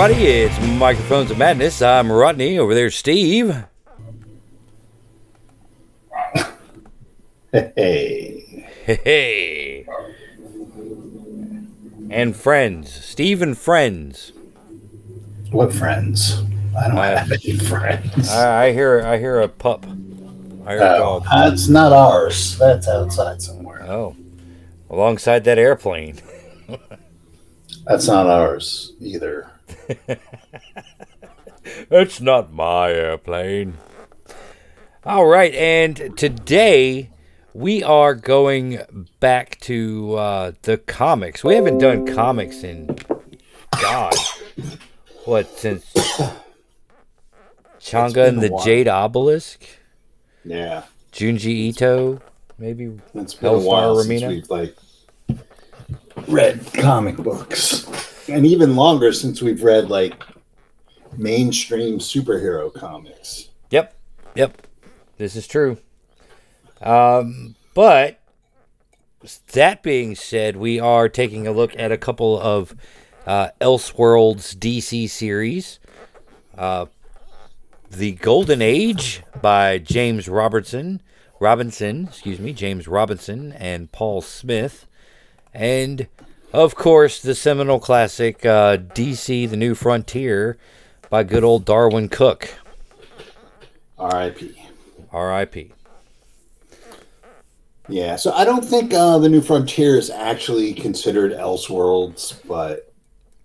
everybody. It's Microphones of Madness. I'm Rodney. Over there, Steve. Hey. Hey. And friends. Steve and friends. What friends? I don't Uh, have any friends. I, I hear I hear a pup. I hear a oh, dog. that's not ours. That's outside somewhere. Oh. Alongside that airplane. That's not ours either. It's not my airplane. All right, and today we are going back to uh, the comics. We haven't done comics in God, what since Changa and the. Jade Obelisk, Yeah. Junji Ito, maybe. It's been a while Remina? since we've like read comic books. And even longer since we've read like mainstream superhero comics. Yep, yep, this is true. Um, but that being said, we are taking a look at a couple of uh, Elseworlds DC series. Uh, the Golden Age by James Robertson, Robinson, excuse me, James Robinson and Paul Smith, and of course the seminal classic uh, DC: The New Frontier by good old Darwyn Cooke. R.I.P. R.I.P. Yeah, so I don't think uh, the New Frontier is actually considered Elseworlds, but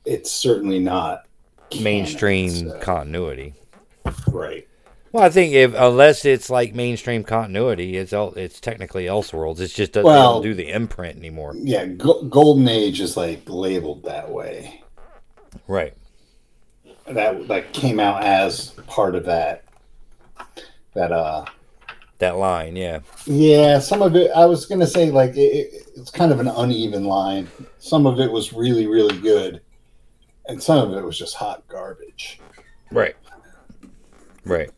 it's certainly not canon, mainstream so- continuity. right. Well, I think if unless it's like mainstream continuity, it's el- it's technically Elseworlds. It's just doesn't Well- do the imprint anymore. Yeah, Go- Golden Age is like labeled that way. Right. That that came out as part of that. That uh, That line, yeah. yeah, some of it. I was gonna say like it, it's kind of an uneven line. Some of it was really really good, and some of it was just hot garbage. Right. Right.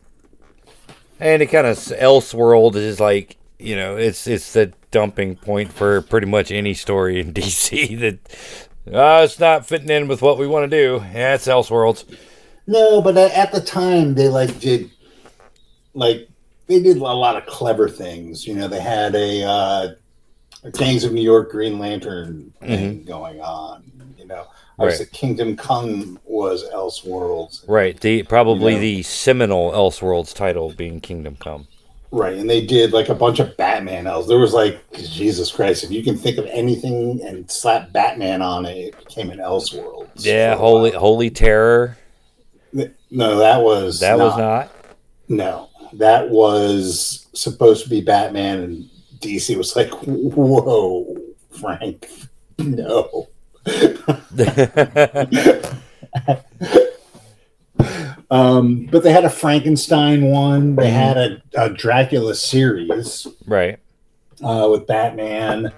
And it kind of Elseworld is like you know it's it's the dumping point for pretty much any story in DC that uh, it's not fitting in with what we want to do. Yeah, it's Elseworlds. No, but at the time they like did like they did a lot of clever things. You know, they had a uh, Gangs of New York Green Lantern thing going on. You know, obviously Kingdom Come was Elseworlds, Right. The probably You know. the seminal Elseworlds title being Kingdom Come. right? And they did like a bunch of Batman elves. There was like Jesus Christ, if you can think of anything and slap Batman on it, it became an Elseworlds. Yeah, Holy. Holy Terror. No, that was That was not. No, that was supposed to be Batman, and DC was like, "Whoa, Frank, no." Um, but they had a Frankenstein one. They had a, a Dracula series right. uh, with Batman.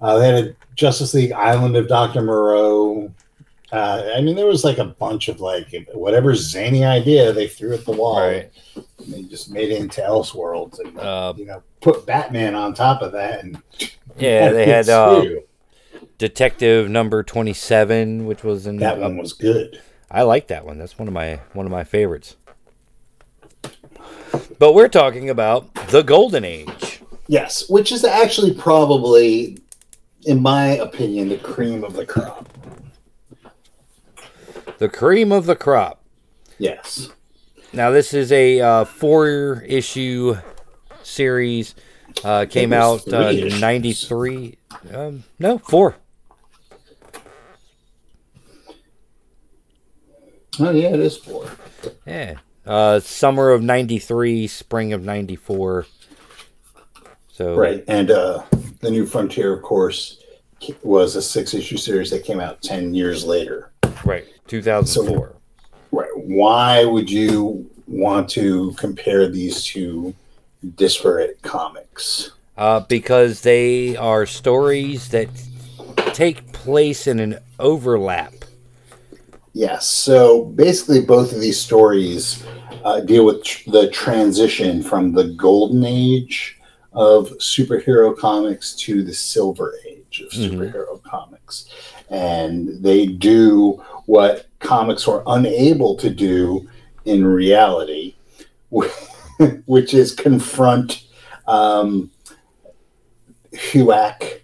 Uh, they had a Justice League Island of Doctor Moreau. Uh, I mean, there was like a bunch of like whatever zany idea they threw at the wall. Right. And they just made it into Elseworlds and Uh, you know put Batman on top of that and yeah, they had uh. Detective Number Twenty Seven, which was in that one was good. I like that one. That's one of my one of my favorites. But we're talking about the Golden Age. Yes, which is actually probably, in my opinion, the cream of the crop. The cream of the crop. Yes, Now this is a uh, four issue series. Uh, came out uh, ninety three. Um, no, four. Oh yeah, it is four. Yeah. Uh, summer of '93, spring of '94. So Right, and uh, the New Frontier, of course, was a six-issue series that came out ten years later. right, 2004. Right. Why would you want to compare these two disparate comics? uh, because they are stories that take place in an overlap. Yes. So basically, both of these stories uh, deal with tr- the transition from the golden age of superhero comics to the silver age of Mhm. superhero comics. and they do what comics were unable to do in reality, which is confront um, HUAC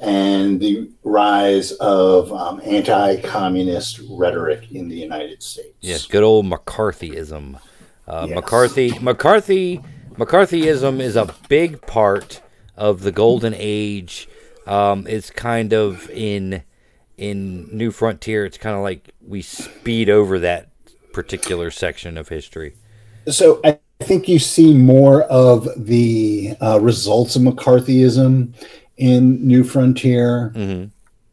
and the rise of um, anti-communist rhetoric in the United States. Yes, good old McCarthyism. Uh, Yes. McCarthy, McCarthy, McCarthyism is a big part of the golden age. Um, it's kind of in in New Frontier. It's kind of like we speed over that particular section of history. So I think you see more of the uh, results of McCarthyism in New Frontier hmm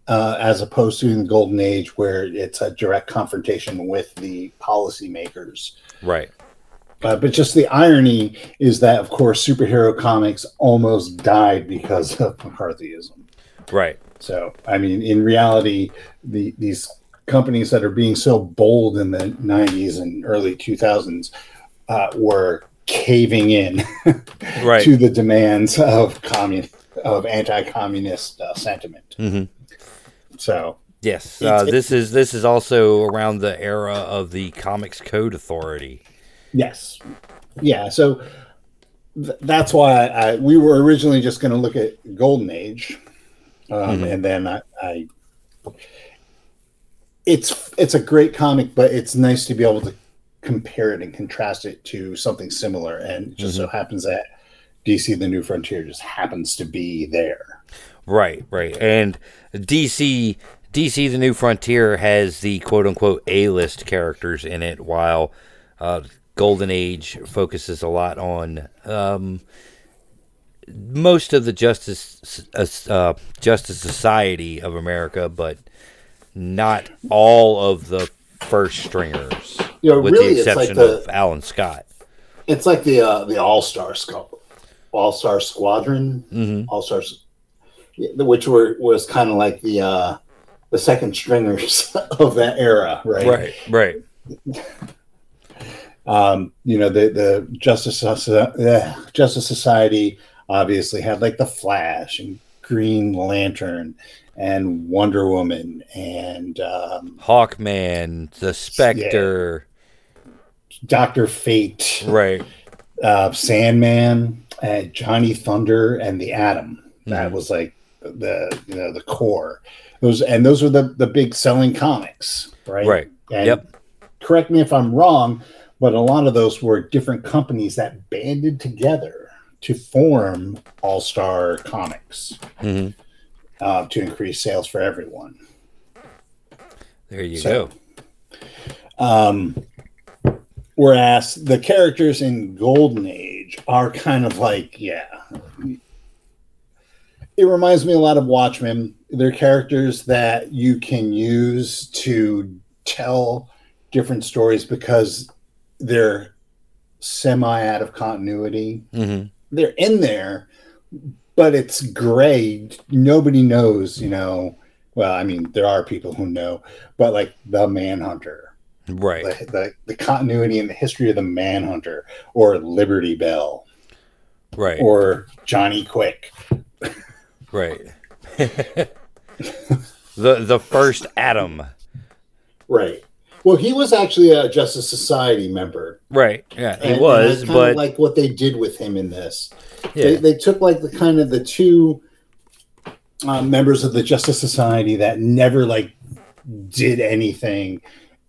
uh, as opposed to in the Golden Age, where it's a direct confrontation with the policymakers. Right. Uh, but just the irony is that, of course, superhero comics almost died because of McCarthyism. Right. So, I mean, in reality, the these companies that are being so bold in the 90s and early 2000s uh, were caving in Right. to the demands of commun of anti-communist uh, sentiment. hmm So, Yes. Uh, this is this is also around the era of the Comics Code Authority. yes, yeah. So th- that's why I, we were originally just going to look at Golden Age, um, Mhm. and then I, I it's it's a great comic, but it's nice to be able to compare it and contrast it to something similar. And it just so happens that DC: The New Frontier just happens to be there. Right, right. And DC DC the New Frontier has the quote unquote A list characters in it while uh, Golden Age focuses a lot on um, most of the Justice uh, Justice Society of America, but not all of the first stringers, You know, with really, the it's like exception the of Alan Scott. it's like the uh, the All Star All Star Squadron, hmm All Stars, which were was kind of like the uh, the second stringers of that era, right? Right, right, Um, you know, the the Justice uh, Justice Society obviously had like the Flash and Green Lantern and Wonder Woman and um, Hawkman, the Spectre, Doctor Fate, right, uh, Sandman, uh, Johnny Thunder, and the Atom. That Mhm. was like the you know the core. Those and those were the the big selling comics, right? right. And Yep. Correct me if I'm wrong, but a lot of those were different companies that banded together to form All Star Comics hmm uh, to increase sales for everyone. There you So- go. Um, whereas the characters in Golden Age are kind of like, yeah, it reminds me a lot of Watchmen. They're characters that you can use to tell different stories because they're semi out of continuity. hmm They're in there, but it's gray. Nobody knows, you know. Well, I mean, there are people who know, but like the Manhunter, Right. the, the, the continuity and the history of the Manhunter, or Liberty Bell, Right. or Johnny Quick. right. the the first Atom. Right. Well, he was actually a Justice Society member. Right. Yeah, he and- and was, kinda but like what they did with him in this. yeah. They, they took like the kind of the two uh, members of the Justice Society that never like did anything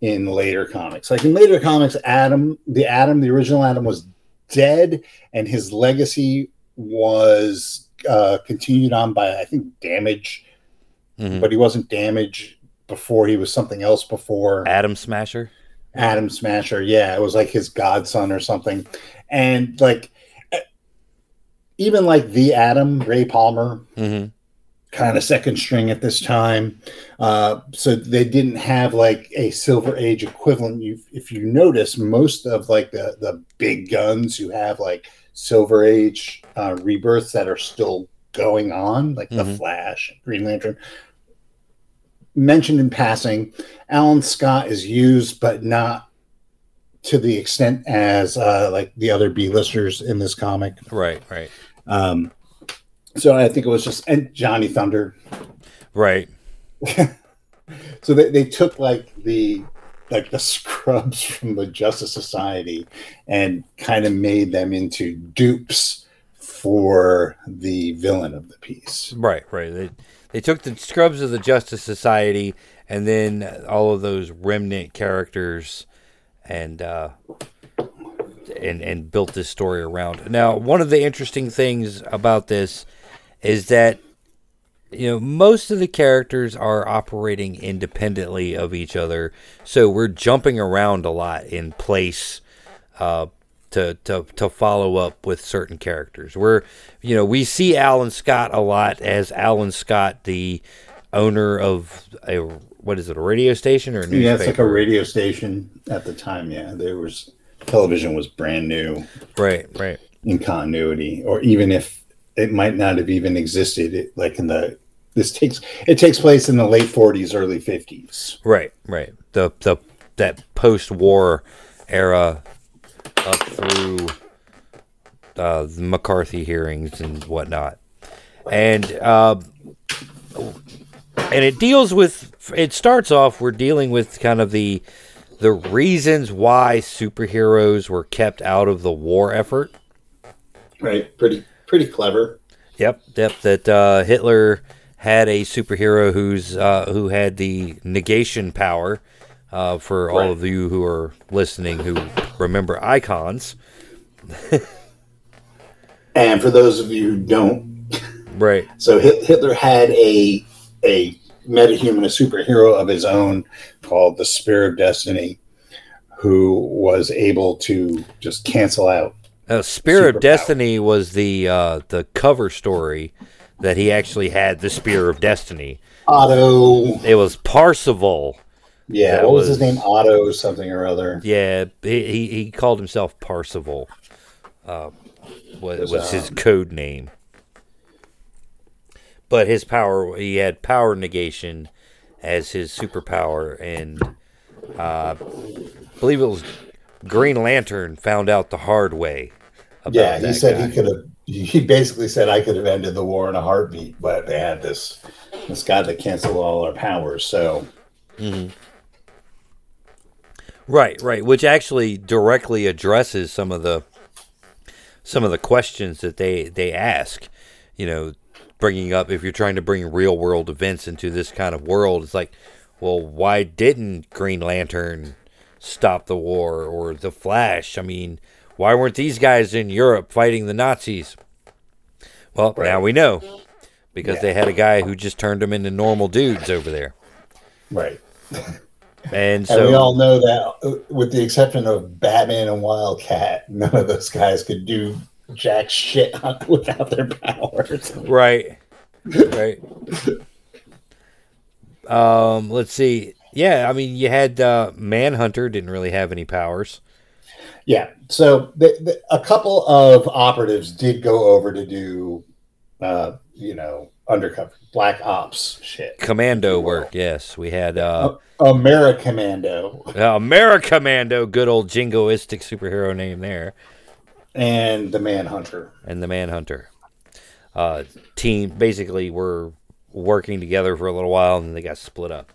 in later comics. Like in later comics, Atom, the Atom, the original Atom was dead, and his legacy was uh, continued on by I think Damage, Mhm. but he wasn't Damage before. He was something else before. Atom Smasher. Atom Smasher. Yeah, it was like his godson or something. And like even like the Atom, Ray Palmer, hmm kind of second string at this time. Uh, so they didn't have like a Silver Age equivalent. You, if you notice, most of like the the big guns who have like Silver Age uh, rebirths that are still going on, like the Mhm. Flash, Green Lantern. Mentioned in passing, Alan Scott is used, but not to the extent as uh, like the other B-listers in this comic. Right. Right. Um, so I think it was just and Johnny Thunder. Right. so they, they took like the like the scrubs from the Justice Society and kind of made them into dupes for the villain of the piece. Right, right. They they took the scrubs of the Justice Society and then all of those remnant characters and uh and and built this story around. Now, one of the interesting things about this is that you know most of the characters are operating independently of each other, so we're jumping around a lot in place uh, to to to follow up with certain characters. We're you know we see Alan Scott a lot as Alan Scott, the owner of a what is it a radio station or a newspaper? Yeah, it's like a radio station at the time. Yeah, there was television was brand new. Right, right. In continuity, or even if it might not have even existed, it, like in the this takes it takes place in the late 40s, early 50s. Right, right. The the that post-war era up through uh, the McCarthy hearings and whatnot, and uh, and it deals with. It starts off. We're dealing with kind of the the reasons why superheroes were kept out of the war effort. Right. Pretty pretty clever. Yep. Yep. That uh, Hitler had a superhero who's uh, who had the negation power. Uh, for all right. of you who are listening who remember icons. and for those of you who don't, right. So Hitler had a a metahuman, a superhero of his own called the Spear of Destiny, who was able to just cancel out. Uh, Spear of Destiny was the uh, the cover story that he actually had the Spear of Destiny. Otto. It was Parsival. Yeah, what was, was, his name? Otto something or other. Yeah, he he, called himself Parsival. Uh, was, was his um, code name but his power he had power negation as his superpower and uh, I believe it was Green Lantern found out the hard way. Yeah, he said guy. he could have. He basically said I could have ended the war in a heartbeat, but they had this this guy that canceled all our powers. So, mm-hmm. right, right, which actually directly addresses some of the some of the questions that they they ask. You know, bringing up if you're trying to bring real world events into this kind of world it's like well why didn't green lantern stop the war or the flash i mean why weren't these guys in europe fighting the nazis well right. now we know because yeah. they had a guy who just turned them into normal dudes over there right and so and we all know that with the exception of batman and wildcat none of those guys could do jack shit without their powers. Right. Right. um, let's see. Yeah, I mean, you had uh, Manhunter didn't really have any powers. Yeah, so the, the, a couple of operatives did go over to do, uh, you know, undercover black ops shit, commando work. Yes, we had uh, Americommando. Uh, Americommando, good old jingoistic superhero name there and the Manhunter. And the Manhunter. Uh, team basically were working together for a little while and then they got split up.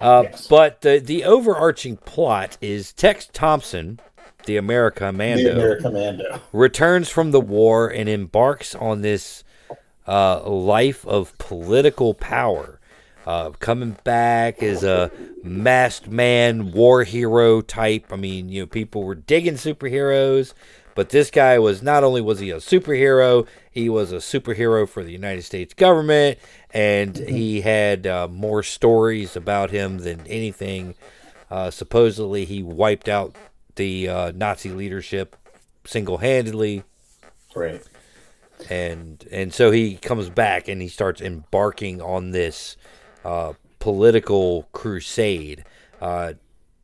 Uh, yes. But the, the overarching plot is Tex Thompson, the Americommando, the Americommando, returns from the war and embarks on this uh, life of political power. Uh, coming back as a masked man, war hero type. I mean, you know, people were digging superheroes. But this guy was not only was he a superhero, he was a superhero for the United States government, and mm-hmm. he had uh, more stories about him than anything. Uh, supposedly, he wiped out the uh, Nazi leadership single-handedly. Right. And and so he comes back and he starts embarking on this uh, political crusade. Uh,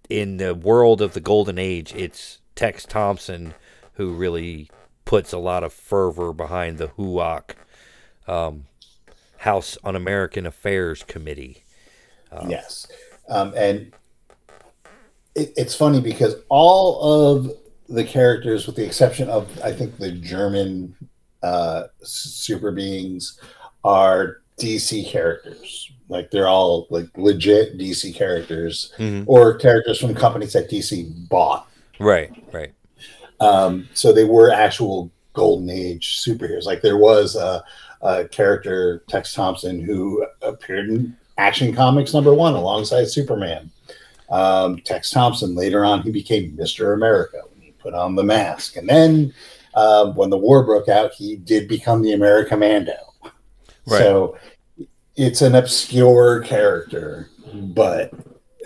in the world of the Golden Age, it's Tex Thompson who really puts a lot of fervor behind the HUAC um, House Un American Affairs Committee. Um, yes. Um, and it, it's funny because all of the characters, with the exception of, I think, the German uh, super beings, are DC characters. Like they're all like legit DC characters Mhm. or characters from companies that DC bought. Right, right. Um, so they were actual golden age superheroes. Like there was a, a character, Tex Thompson, who appeared in Action Comics number one alongside Superman. Um, Tex Thompson, later on, he became Mr. America when he put on the mask. And then um, when the war broke out, he did become the Americommando. Right. So it's an obscure character, but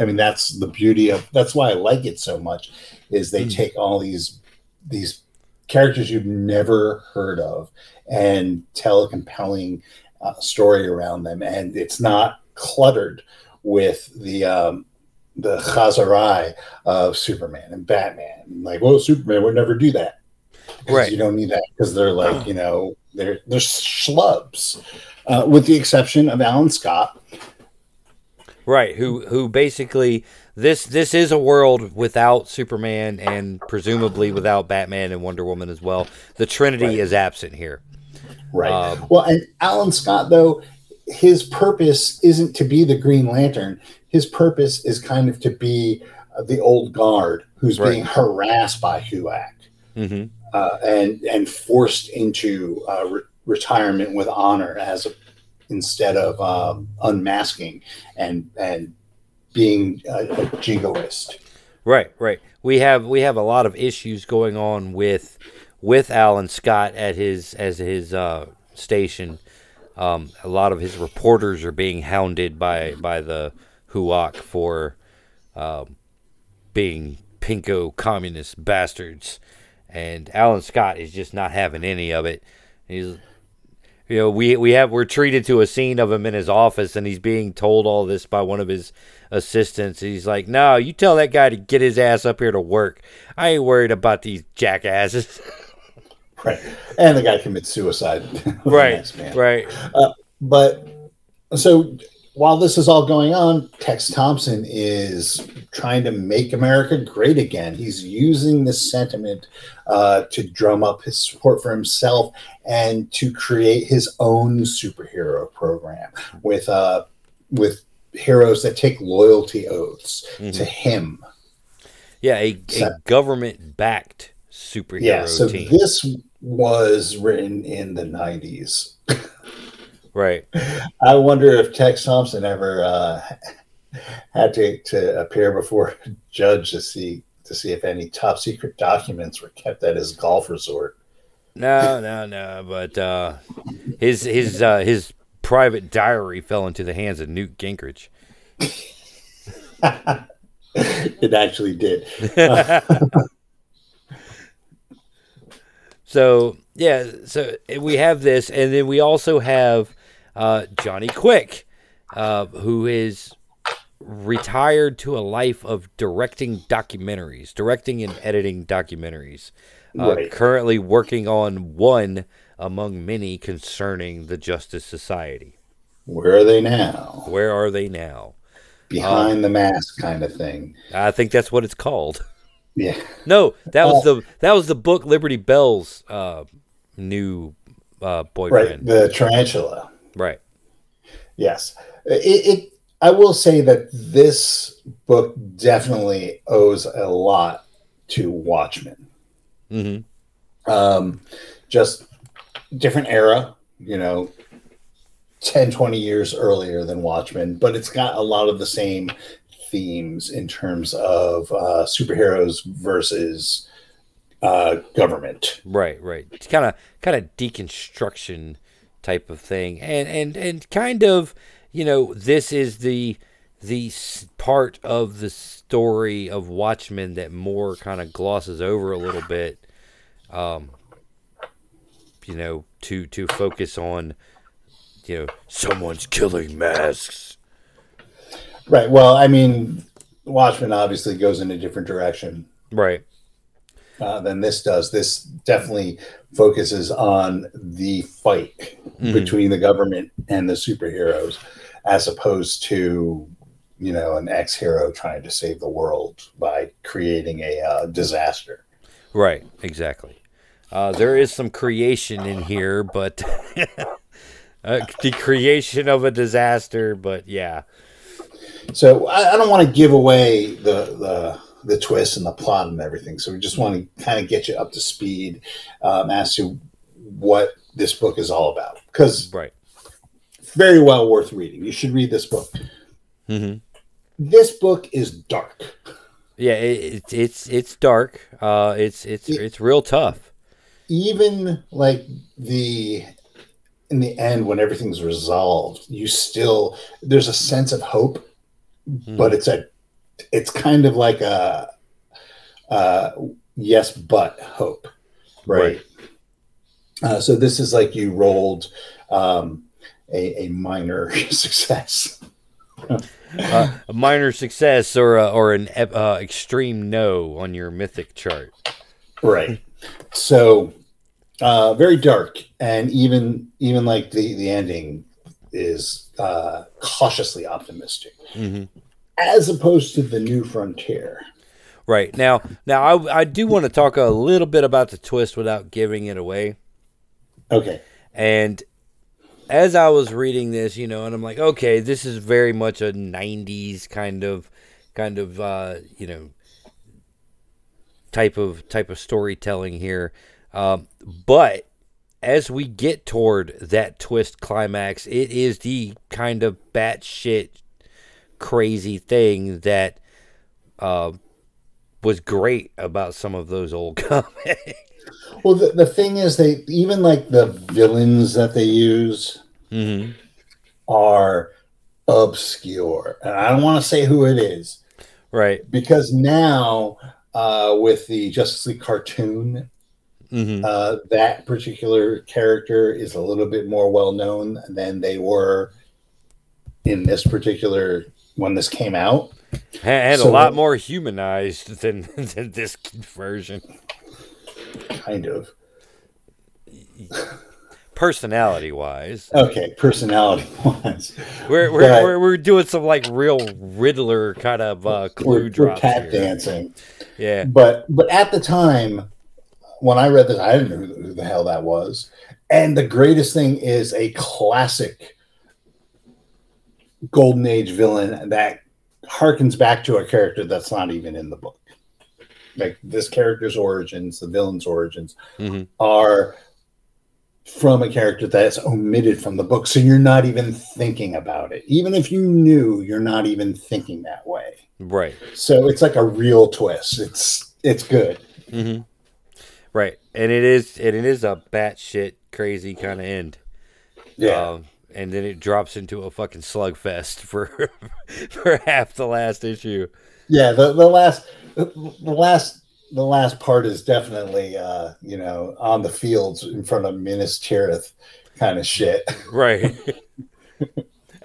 I mean that's the beauty of that's why I like it so much is they Mm. take all these these characters you've never heard of and tell a compelling uh, story around them and it's not cluttered with the um the chazarai of Superman and Batman. Like, well, Superman would never do that. Right. You don't need that because they're like, you know, they're they're schlubs. Uh, with the exception of Alan Scott. Right, who who basically this this is a world without Superman and presumably without Batman and Wonder Woman as well. The Trinity Right. is absent here. Right. Um, well, and Alan Scott, though, his purpose isn't to be the Green Lantern. His purpose is kind of to be uh, the old guard who's Right. being harassed by HUAC hmm uh, and and forced into uh, re- retirement with honor as a, instead of um, unmasking and and being a, a jingoist. Right, right. We have we have a lot of issues going on with with Alan Scott at his as his uh, station. Um, a lot of his reporters are being hounded by by the HUAC for um, being pinko communist bastards, and Alan Scott is just not having any of it. He's you know, we we have we're treated to a scene of him in his office, and he's being told all this by one of his assistants. He's like, "No, you tell that guy to get his ass up here to work. I ain't worried about these jackasses." Right. And the guy commits suicide. right, man. right, But so while this is all going on, Tex Thompson is trying to make America great again. He's using this sentiment uh, to drum up his support for himself and to create his own superhero program with uh, with heroes that take loyalty oaths Mhm. to him. yeah, a, a government backed superhero Yeah. So team. this was written in the '90s. right. I wonder if Tex Thompson ever uh, had to, to appear before a judge to see to see if any top secret documents were kept at his golf resort. No, no, no. But uh, his his uh, his private diary fell into the hands of Newt Gingrich. it actually did. So yeah, so we have this, and then we also have uh, Johnny Quick, uh, who is retired to a life of directing documentaries, directing and editing documentaries. Uh, Right. Currently working on one among many concerning the Justice Society. Where are they now? Where are they now? Behind the mask, kind of thing. I think that's what it's called. Yeah. No, that was the that was the book Liberty Bell's uh, new uh, Right. boyfriend. The tarantula. Right. Yes. It, it. I will say that this book definitely owes a lot to Watchmen. hmm um, just different era, you know, 10, 20 years earlier than Watchmen, but it's got a lot of the same themes in terms of uh, superheroes versus uh, government. Right, right. It's kind of kind of deconstruction type of thing, and and and kind of you know this is the the part of the story of Watchmen that more kind of glosses over a little bit. Um, you know, to to focus on you know someone's killing masks. Right. Well, I mean, Watchmen obviously goes in a different direction Right. Uh, than this does. This definitely focuses on the fight Mhm. between the government and the superheroes, as opposed to you know an ex-hero trying to save the world by creating a uh, disaster. Right, exactly. Uh, there is some creation in here, but uh, the creation of a disaster, but yeah. So I, I don't want to give away the the the twist and the plot and everything. So we just want to kind of get you up to speed um, as to what this book is all about because Right. very well worth reading. You should read this book. hmm This book is dark. Yeah, it, it's it's it's dark. Uh, it's it's it's real tough. Even like the in the end when everything's resolved, you still there's a sense of hope, but it's a it's kind of like a uh, yes but hope, right? Uh, so this is like you rolled um, a, a minor success. Uh, a minor success or a, or an uh, extreme no on your mythic chart. right so uh very dark and even even like the the ending is uh cautiously optimistic hmm as opposed to the new frontier Right now, now I I do want to talk a little bit about the twist without giving it away. okay And as I was reading this, you know, and I'm like, okay, this is very much a '90s kind of, kind of, uh, you know, type of type of storytelling here. Um, but as we get toward that twist climax, it is the kind of batshit crazy thing that uh, was great about some of those old comics. well the, the thing is they even like the villains that they use hmm are obscure and i don't want to say who it is Right. because now uh with the justice league cartoon hmm uh, that particular character is a little bit more well known than they were in this particular when this came out. And So- a lot more humanized than, than this version. Kind of. Personality wise, Okay, personality wise. we're we're, But- we're we're doing some like real Riddler kind of uh, clue We're, we're drops tap here. dancing. Yeah, But but at the time when I read this, I didn't know who the hell that was. And the greatest thing is a classic golden age villain that harkens back to a character that's not even in the book. Like this character's origins, the villain's origins, hmm are from a character that's omitted from the book. So you're not even thinking about it. Even if you knew, you're not even thinking that way. right. So it's like a real twist. It's it's good. hmm Right, and it is and it is a batshit crazy kind of end. Yeah. Um, and then it drops into a fucking slugfest for for half the last issue. Yeah, the, the last the last the last part is definitely uh, you know, on the fields in front of Minas Tirith kind of shit. Right.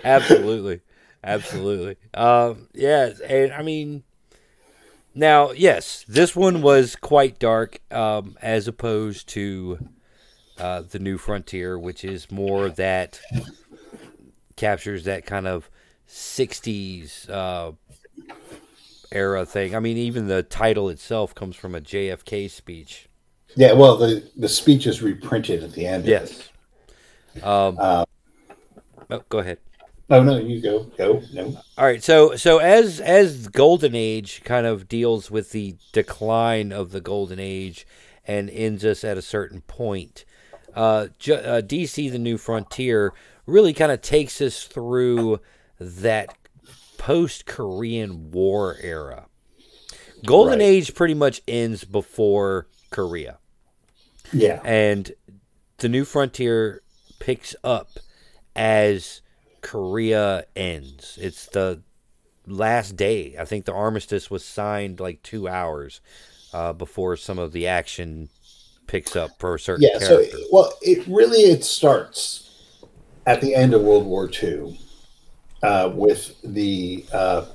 absolutely. Absolutely. Um, yeah, and I mean now, yes, this one was quite dark, um, as opposed to uh, the New Frontier, which is more that captures that kind of '60s uh, era thing. I mean, even the title itself comes from a JFK speech. Yeah, well the the speech is reprinted at the end. Yes. Um, Uh, oh, go ahead. oh no, you go. Go. No. All right, so so as as Golden Age kind of deals with the decline of the Golden Age and ends us at a certain point, uh, uh, DC: The New Frontier really kind of takes us through that post Korean War era. Golden Right. Age pretty much ends before Korea, Yeah. and the New Frontier picks up as Korea ends. It's the last day. I think the armistice was signed like two hours uh, before some of the action picks up for a certain Yeah, so well, it really it starts at the end of World War II uh, with the uh,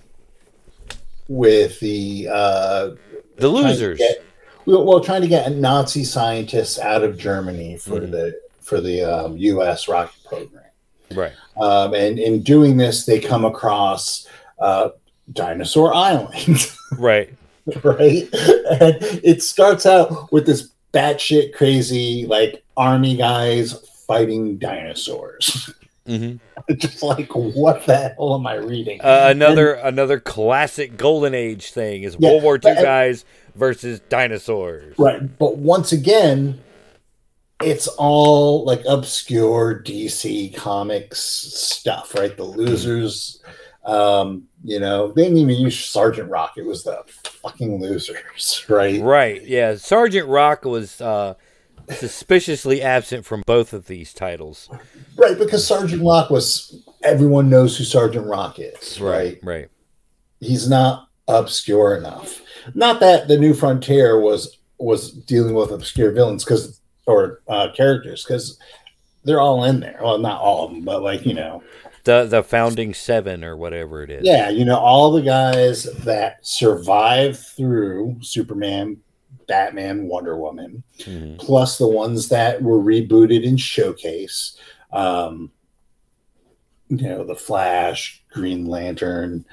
with the uh, the losers. get- well, trying to get Nazi scientists out of Germany for Mhm. the for the um, U.S. rocket program, Right. um, and in doing this, they come across uh, Dinosaur Island. Right. right? And it starts out with this batshit crazy, like army guys fighting dinosaurs. Mhm. Just like what the hell am I reading? Uh, another another classic golden age thing is Yeah, World War II but- guys versus dinosaurs. Right. But once again, it's all like obscure DC comics stuff, right? The losers, um, you know, they didn't even use Sergeant Rock. It was the fucking losers, right? Right. Yeah. Sergeant Rock was uh, suspiciously absent from both of these titles. Right, because Sergeant Rock was everyone knows who Sergeant Rock is, right? Right. He's not obscure enough. Not that the New Frontier was was dealing with obscure villains because or uh, characters because they're all in there. Well, not all of them, but like you know, The the founding seven or whatever it is. yeah, you know, all the guys that survived through Superman, Batman, Wonder Woman, Mhm. plus the ones that were rebooted in Showcase. Um, you know, the Flash, Green Lantern,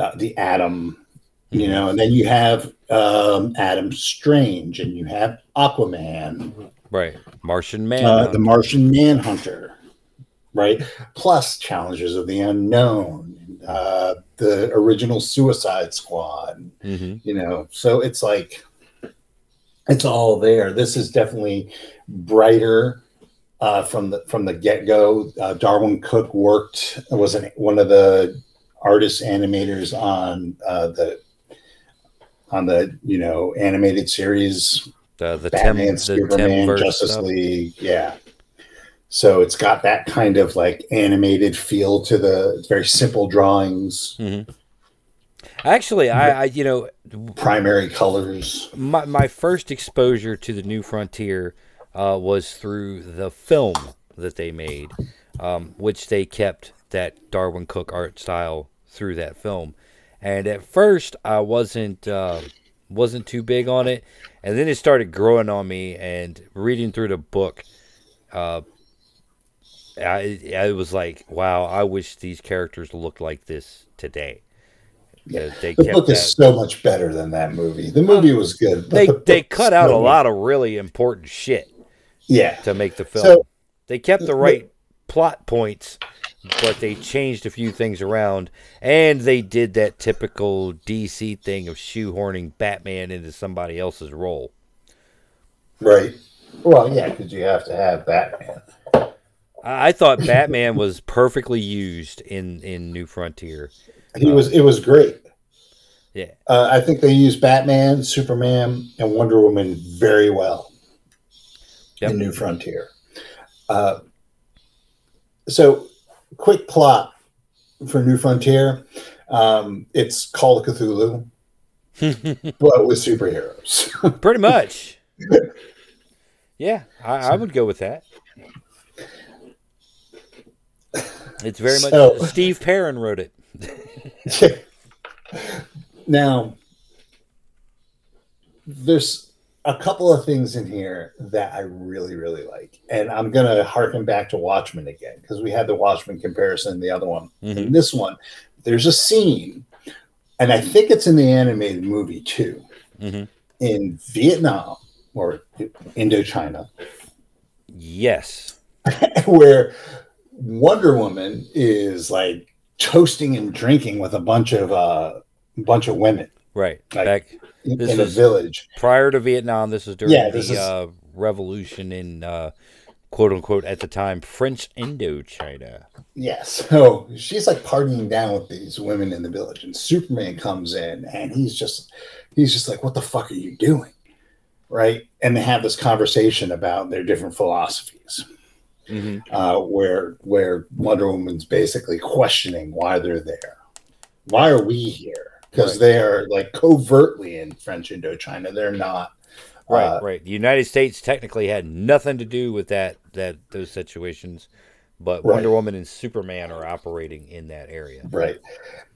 uh, the Atom, you Mhm. know, and then you have um, Adam Strange, and you have Aquaman, Right. Martian Man. uh, the Martian Manhunter, right? Plus Challengers of the Unknown, uh, the original Suicide Squad, hmm you know? So it's like it's all there. This is definitely brighter uh, from the from the get-go. Uh, Darwyn Cooke worked was an, one of the artist animators on uh, the on the you know animated series The the batman Tim the superman Timverse justice stuff. league yeah so it's got that kind of like animated feel to the very simple drawings Mhm. Actually, I, I you know primary colors my my first exposure to the New Frontier uh, was through the film that they made, um, which they kept that Darwyn Cooke art style through that film. And at first, I wasn't uh, wasn't too big on it, and then it started growing on me. And reading through the book, uh, I I was like, wow, I wish these characters looked like this today. Yeah. They The kept book that is so much better than that movie. The um, movie was good. they the they cut out a lot of really important shit Yeah, to make the film. So- they kept the right plot points, but they changed a few things around, and they did that typical DC thing of shoehorning Batman into somebody else's role. right. Well, yeah, because you have to have Batman. I, thought Batman was perfectly used in in New Frontier. He was. It was great. Yeah, Uh, I think they used Batman, Superman, and Wonder Woman very well Yep. in New Frontier. Uh, so, quick plot for New Frontier. Um, it's Call of Cthulhu, but with superheroes. pretty much. Yeah, I, I would go with that. It's very much So- Steve Perrin wrote it. now, there's a couple of things in here that I really, really like. And I'm going to harken back to Watchmen again because we had the Watchmen comparison in the other one. Mhm. In this one, there's a scene, and I think it's in the animated movie too, Mhm. in Vietnam or Indochina, Yes. where Wonder Woman is like toasting and drinking with a bunch of uh bunch of women Right. Like, Back in, This in a village. prior to Vietnam, this was during Yeah, the is- uh, revolution in uh, quote unquote at the time French Indochina. Yeah, so she's like partying down with these women in the village, and Superman comes in, and he's just, he's just like, "What the fuck are you doing?" Right? And they have this conversation about their different philosophies, Mm-hmm. uh, where where Wonder Woman's basically questioning why they're there. Why are we here? Because Right. they are like covertly in French Indochina. They're not. Right, uh, right. The United States technically had nothing to do with that that those situations, but Right. Wonder Woman and Superman are operating in that area. right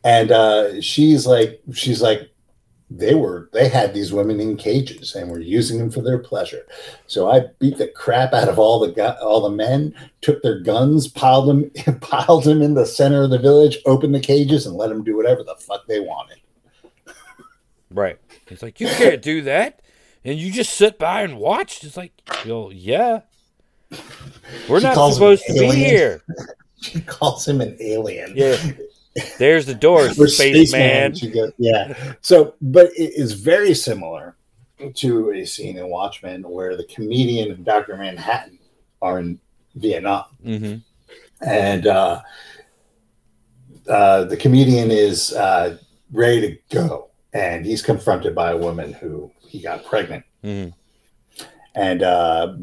and uh she's like she's like they were they had these women in cages and were using them for their pleasure so i beat the crap out of all the gu- all the men took their guns piled them piled them in the center of the village opened the cages and let them do whatever the fuck they wanted Right. It's like you can't do that, and you just sit by and watch. It's like, well, yeah. We're She not supposed to be here. She calls him an alien. Yeah. There's the door, Or spaceman. Goes, yeah. So, but it is very similar to a scene in Watchmen where the comedian and Dr. Manhattan are in Vietnam. hmm And uh, uh, the comedian is uh, ready to go. And he's confronted by a woman who he got pregnant. hmm and uh,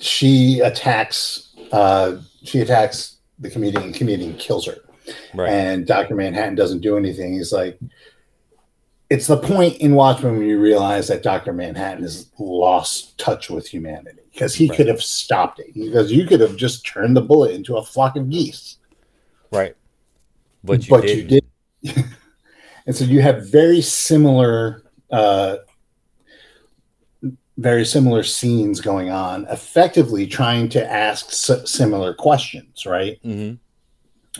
she attacks uh, she attacks the comedian and comedian kills her Right. and dr manhattan doesn't do anything he's like it's the point in watchmen when you realize that dr manhattan has lost touch with humanity because he Right. could have stopped it because you could have just turned the bullet into a flock of geese right. But you but didn't. you did and so you have very similar uh very similar scenes going on effectively trying to ask s- similar questions right hmm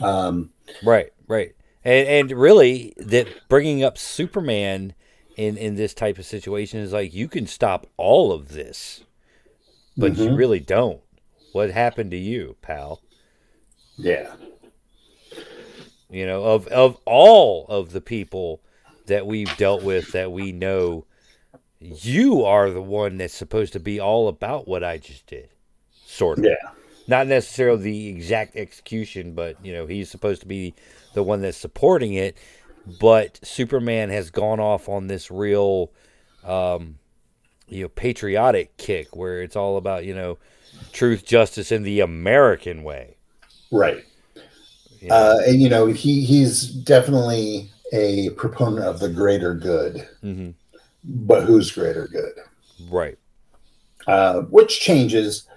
um Right, right, and and really that bringing up Superman in in this type of situation is like you can stop all of this, but you Mhm. really don't. What happened to you, pal? yeah You know, of of all of the people that we've dealt with that we know, you are the one that's supposed to be all about what I just did, sort of. yeah not necessarily the exact execution, but you know he's supposed to be the one that's supporting it. But Superman has gone off on this real, um, you know, patriotic kick where it's all about you know truth, justice, in the American way. right you know? uh and you know he he's definitely a proponent of the greater good Mhm. But who's greater good Right. uh which changes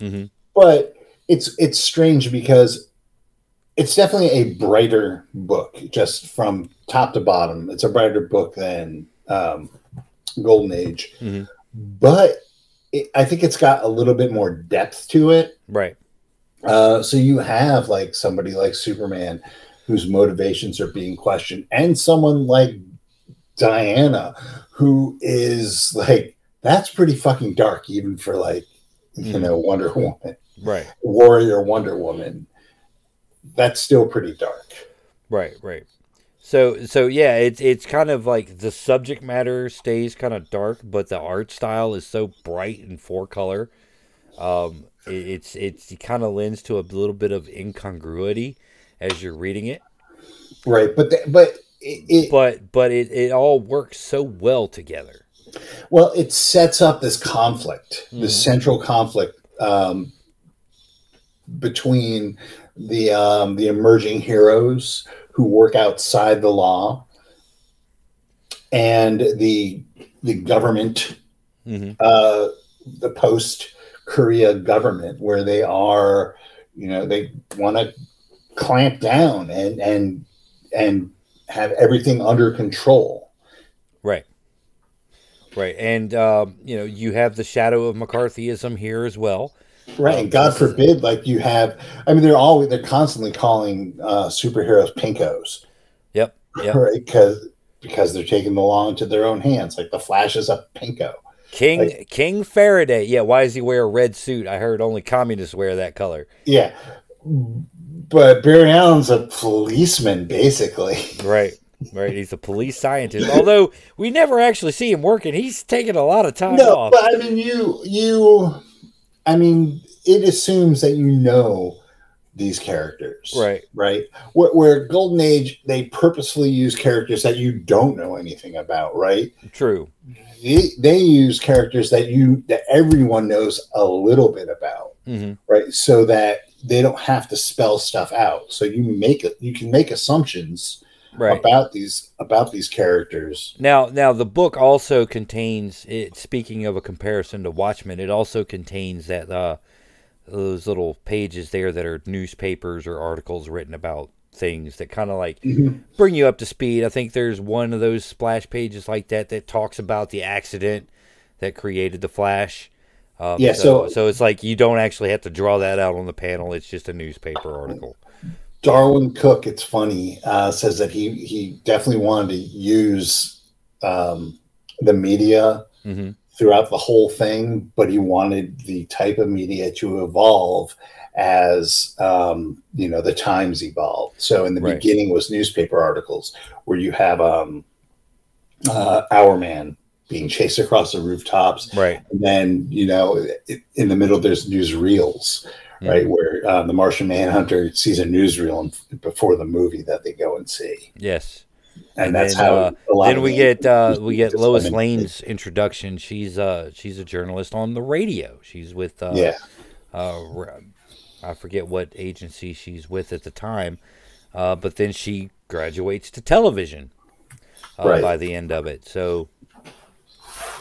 mm-hmm. but it's it's strange because it's definitely a brighter book just from top to bottom it's a brighter book than um, golden age Mhm. but it, i think it's got a little bit more depth to it Right. uh, so you have like somebody like superman whose motivations are being questioned and someone like diana who is like that's pretty fucking dark even for like you Mhm. know wonder woman Right. warrior Wonder Woman, that's still pretty dark. Right. Right. So so yeah, it's it's kind of like the subject matter stays kind of dark, but the art style is so bright and four color. Um, it, it's it's it kind of lends to a little bit of incongruity as you're reading it, Right, but the, but it, it but but it, it all works so well together. well it sets up this conflict, Mhm. this central conflict um, between the um, the emerging heroes who work outside the law and the the government hmm uh, the post Korea government, where they are, you know, they want to clamp down and and and have everything under control. Right. Right, and um, you know you have the shadow of McCarthyism here as well. Right, and God forbid, like you have. I mean, they're always they're constantly calling uh, superheroes pinkos, Yep, yep. right? Because because they're taking the law into their own hands. Like the Flash is a pinko. King King Faraday. Yeah, why does he wear a red suit? I heard only communists wear that color. Yeah, but Barry Allen's a policeman, basically. Right. Right. He's a police scientist. Although we never actually see him working. He's taking a lot of time No, off. but I mean, you, you, I mean, it assumes that you know these characters, Right. Right. Where, where Golden Age, they purposefully use characters that you don't know anything about, right? True. They, they use characters that you that everyone knows a little bit about, hmm right? So that they don't have to spell stuff out. So you make it, you can make assumptions Right. about these about these characters. Now, now the book also contains. It, speaking of a comparison to Watchmen, it also contains that uh, those little pages there that are newspapers or articles written about things that kind of like bring you up to speed. I think there's one of those splash pages like that that talks about the accident that created the Flash. Um, Yeah, so, so- so it's like you don't actually have to draw that out on the panel. It's just a newspaper article. Darwyn Cooke, it's funny, uh, says that he he definitely wanted to use um, the media hmm throughout the whole thing, but he wanted the type of media to evolve as um, you know the times evolved. So in the Right. beginning was newspaper articles where you have um, uh, Hourman being chased across the rooftops, Right. and then you know in the middle there's newsreels, right, where uh, the Martian Manhunter sees a newsreel in- before the movie that they go and see, Yes. and, And that's then, how uh, a lot Then of we get uh, we get Lois. Lane's introduction. She's uh she's a journalist on the radio. She's with uh, yeah, uh I forget what agency she's with at the time, uh, but then she graduates to television uh, Right. by the end of it. So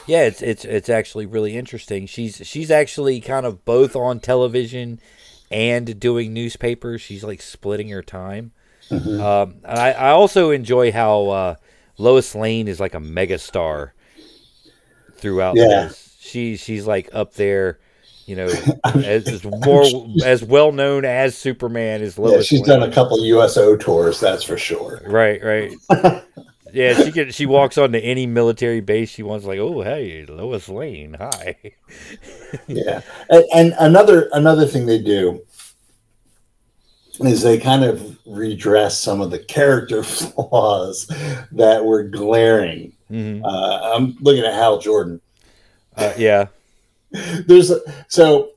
yeah, it's it's it's actually really interesting. She's she's actually kind of both on television and doing newspapers. She's like splitting her time. Mm-hmm. Um, I, I also enjoy how uh, Lois Lane is like a megastar throughout Yeah. this. She she's like up there, you know, as, as more as well known as Superman is Lois. yeah. She's Lane. done a couple USO tours, that's for sure. Right, right. yeah, she can. She walks onto any military base she wants. Like, oh, hey, Lois Lane, hi. yeah and, and another another thing they do is they kind of redress some of the character flaws that were glaring hmm uh, i'm looking at hal jordan Uh, yeah, there's a, so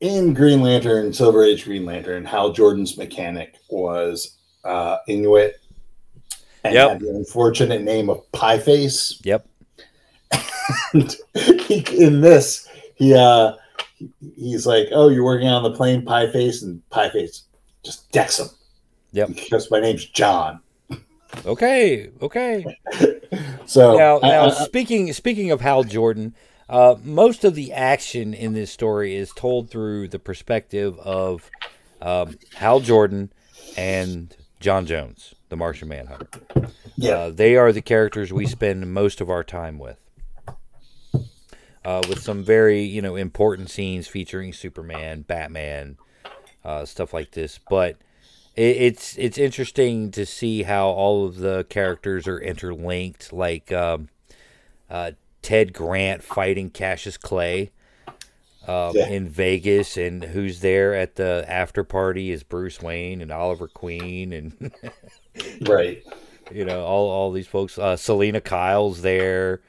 in green lantern silver age green lantern hal jordan's mechanic was uh, inuit and Yep. had the unfortunate name of pie face yep, And he, in this, he uh, he's like, "Oh, you're working on the plane, Pie Face," and Pie Face just decks him. Yep. Because my name's John. okay, okay. So now, now I- I- speaking speaking of Hal Jordan, uh, most of the action in this story is told through the perspective of um, Hal Jordan and John Jones, the Martian Manhunter. yeah, Uh, they are the characters we spend most of our time with. Uh, with some very, you know, important scenes featuring Superman, Batman, uh, stuff like this. But it, it's it's interesting to see how all of the characters are interlinked. Like um, uh, Ted Grant fighting Cassius Clay um, Yeah. in Vegas, and who's there at the after party is Bruce Wayne and Oliver Queen and right. you know all all these folks. Uh, Selina Kyle's there.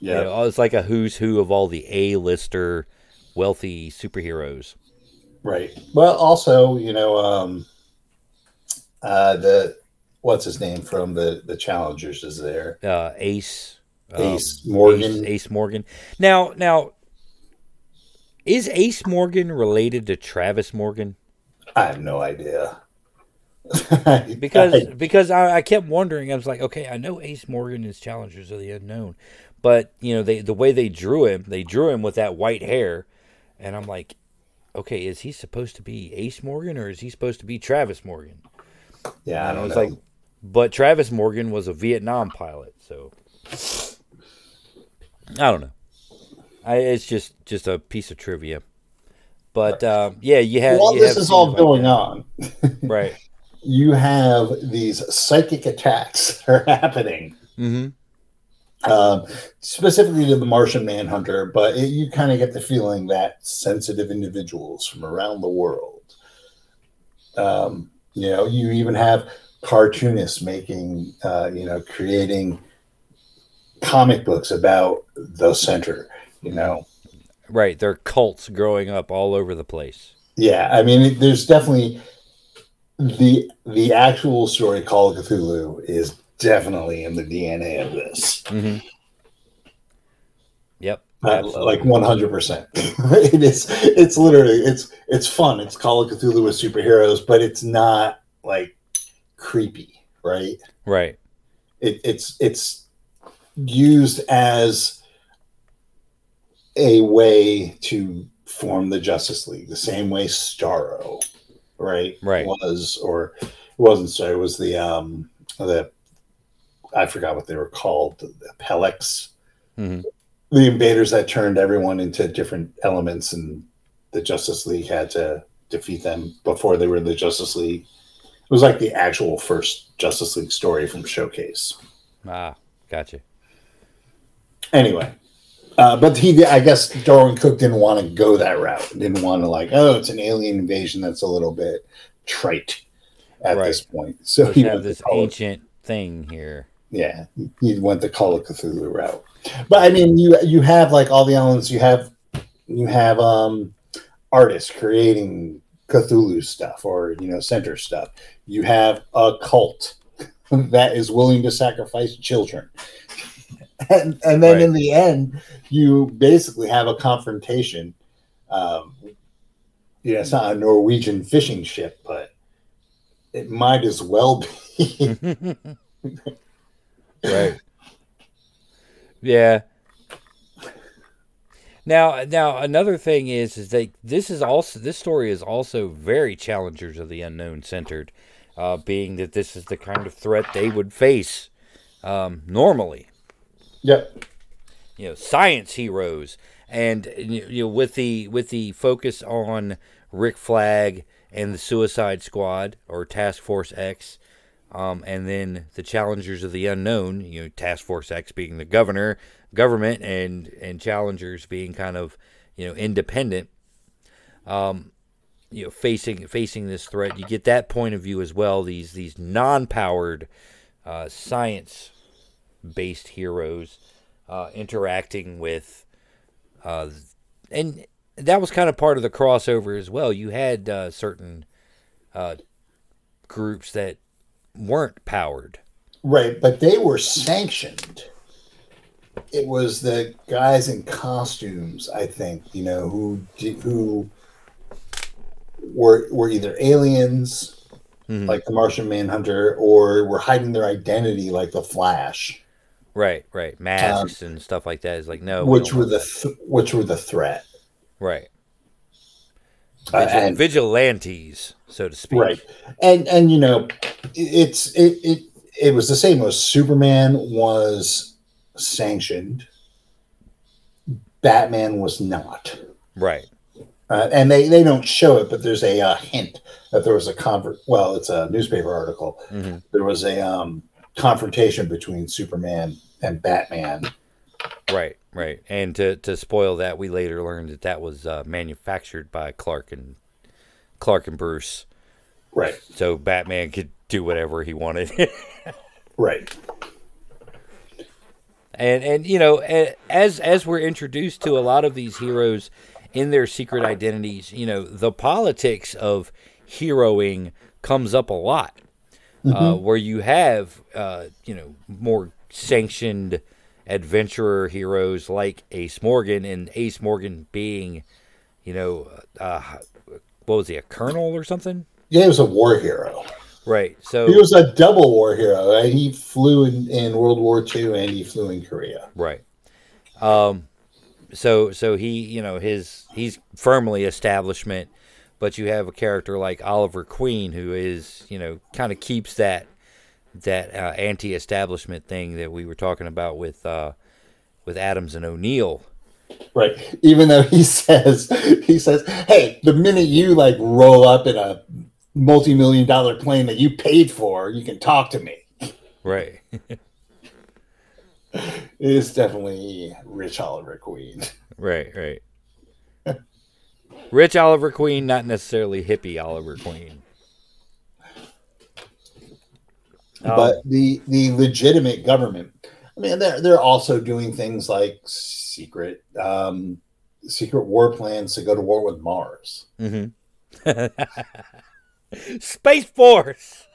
Yeah, You know, it's like a who's who of all the A-lister wealthy superheroes. right. Well, also, you know, um, uh, the what's his name from the the Challengers is there. Uh, Ace, um, Ace Morgan. Ace, Ace Morgan. Now, now, is Ace Morgan related to Travis Morgan? I have no idea. Because because I, I kept wondering. I was like, okay, I know Ace Morgan is Challengers of the Unknown, but you know, they the way they drew him, they drew him with that white hair, and I'm like, okay, is he supposed to be Ace Morgan or is he supposed to be Travis Morgan? yeah, I And don't was know. like, but Travis Morgan was a Vietnam pilot, so I don't know. I, it's just just a piece of trivia. But um, yeah, you have. While you this have is all like going that. on, right? you have these psychic attacks that are happening. hmm um, specifically to the Martian Manhunter, but it, you kind of get the feeling that sensitive individuals from around the world. Um, you know, you even have cartoonists making, uh, you know, creating comic books about the center. You know, Right, there are cults growing up all over the place. yeah. I mean, there's definitely the the actual story Call of Cthulhu is definitely in the DNA of this. Mm-hmm. Yep, Uh, like 100% it is it's literally it's it's fun it's call of cthulhu with superheroes but it's not like creepy right right. it, it's it's used as a way to form the justice league the same way starro right Right. was or it wasn't so it was the um the i forgot what they were called the, the Appellax hmm the invaders that turned everyone into different elements and the justice league had to defeat them before they were in the justice league it was like the actual first justice league story from showcase Ah, gotcha. anyway Uh, but he, I guess, Darwyn Cooke didn't want to go that route. Didn't want to like, oh, it's an alien invasion. That's a little bit trite at Right. this point. So We he have this the of- ancient thing here. yeah, he went the Call of Cthulhu route. But I mean, you you have like all the elements. You have you have um artists creating Cthulhu stuff or you know center stuff. You have a cult that is willing to sacrifice children. And, and then Right. in the end, you basically have a confrontation. Um, you know, it's not a Norwegian fishing ship, but it might as well be. right. Yeah. Now, now another thing is, is that this is also this story is also very challengers of the unknown centered, uh, being that this is the kind of threat they would face um, normally. Yep. you know science heroes and you know with the with the focus on Rick Flag and the Suicide Squad or Task Force X um, and then the challengers of the unknown you know Task Force X being the governor government and and challengers being kind of you know independent um you know facing facing this threat you get that point of view as well these these non-powered uh, science based heroes uh, interacting with, uh, and that was kind of part of the crossover as well. You had uh, certain uh, groups that weren't powered. Right, but they were sanctioned. It was the guys in costumes, I think, you know, who di- who were were either aliens Mhm. like the Martian Manhunter or were hiding their identity like the Flash, Right, right, masks and stuff like that. Is like no, which were the th- which were the threat. right. Uh, and- vigilantes, so to speak. right. And and you know it's it it it was the same. As superman was sanctioned. Batman was not. Right, uh, and they they don't show it but there's a uh, hint that there was a convert well it's a newspaper article. Hmm there was a um confrontation between superman and batman. Right, right. And to to spoil that, we later learned that that was uh, manufactured by Clark and Clark and Bruce, right. So Batman could do whatever he wanted. right. And and you know as as we're introduced to a lot of these heroes in their secret identities you know the politics of heroing comes up a lot uh, where you have uh, you know more sanctioned adventurer heroes like Ace Morgan and Ace Morgan being you know uh, what was he a colonel or something yeah he was a war hero right so he was a double war hero right? he flew in, in world war ii and he flew in korea Right. Um so so he, you know, his he's firmly establishment, but you have a character like Oliver Queen who is, you know, kind of keeps that that uh, anti-establishment thing that we were talking about with uh with Adams and O'Neil. Right. Even though he says he says, "Hey, the minute you like roll up in a multi-million dollar plane that you paid for, you can talk to me." Right. It is definitely Rich Oliver Queen. right, right. Rich Oliver Queen, not necessarily hippie Oliver Queen. Um, But the the legitimate government, I mean, they're they're also doing things like secret um, secret war plans to go to war with Mars. Mhm. Space Force.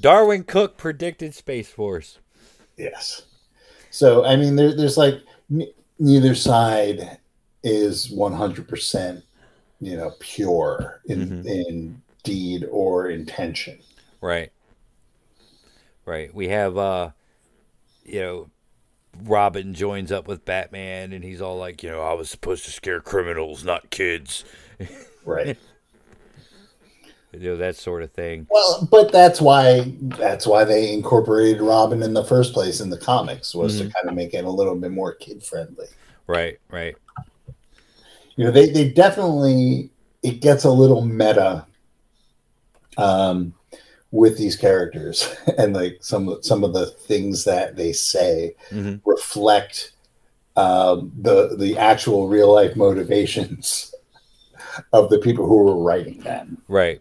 Darwyn Cooke predicted Space Force. Yes. So I mean, there, there's like n- neither side is 100 percent, you know, pure in Mhm. in deed or intention. Right. Right. We have uh you know Robin joins up with Batman and he's all like, you know, I was supposed to scare criminals, not kids. Right. You know, that sort of thing. well, but that's why that's why they incorporated Robin in the first place in the comics was to kind of make it a little bit more kid friendly. Right, right. You know they, they definitely it gets a little meta um with these characters and like some of some of the things that they say Mhm. reflect um, the the actual real life motivations of the people who were writing them. Right.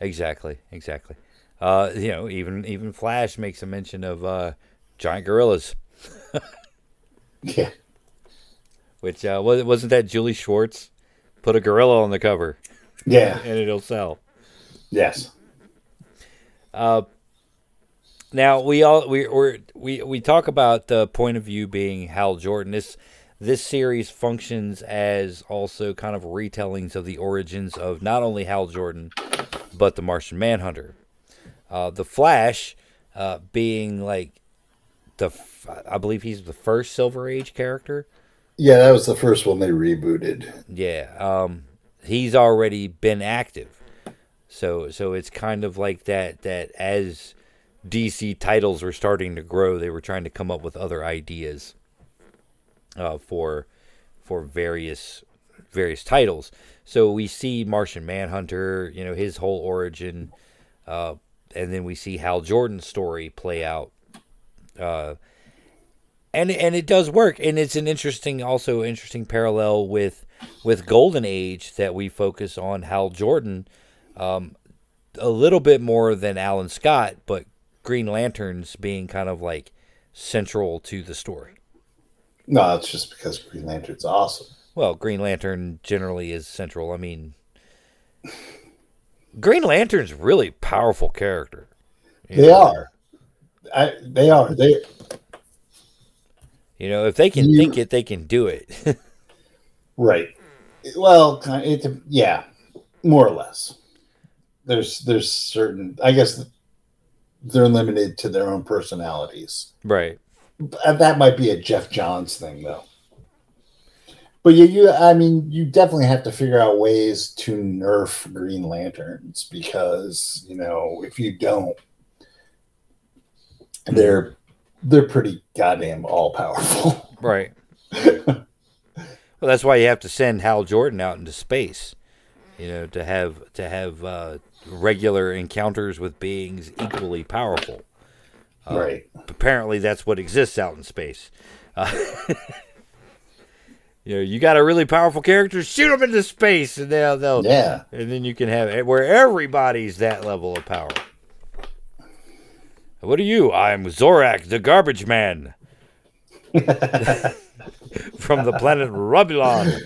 Exactly. Exactly. Uh, you know, even even Flash makes a mention of uh, giant gorillas, Yeah, which uh, wasn't that Julie Schwartz put a gorilla on the cover yeah, and it'll sell. yes, Uh, now we all we we're, we we talk about the point of view being Hal Jordan. This this series functions as also kind of retellings of the origins of not only Hal Jordan but the Martian Manhunter. Uh, the Flash uh, being like the I believe he's the first Silver Age character. Yeah. That was the first one they rebooted. Yeah, um, he's already been active, so so it's kind of like that. That as DC titles were starting to grow, they were trying to come up with other ideas uh, for for various various titles. So we see Martian Manhunter, you know, his whole origin, uh, and then we see Hal Jordan's story play out. Uh, and and it does work, and it's an interesting, also interesting parallel with with Golden Age that we focus on Hal Jordan, um, a little bit more than Alan Scott, but Green Lanterns being kind of like central to the story. No, it's just because Green Lantern's awesome. Well, Green Lantern generally is central. I mean, Green Lantern's really powerful character. They know? are. I, they are. They You know, if they can You- think it, they can do it. right. Well, kind it, yeah, more or less. There's there's certain. I guess they're limited to their own personalities. right. Uh, that might be a Geoff Johns thing, though. But you, you, I mean, you definitely have to figure out ways to nerf Green Lanterns because you know if you don't, they're they're pretty goddamn all powerful. Right. well, that's why you have to send Hal Jordan out into space, you know, to have to have uh, regular encounters with beings equally powerful. right. Apparently, that's what exists out in space. Uh, you know, you got a really powerful character, shoot them into space, and they'll they'll Yeah. and then you can have where everybody's that level of power. What are you? I'm Zorak, the garbage man. From the planet Rubulon.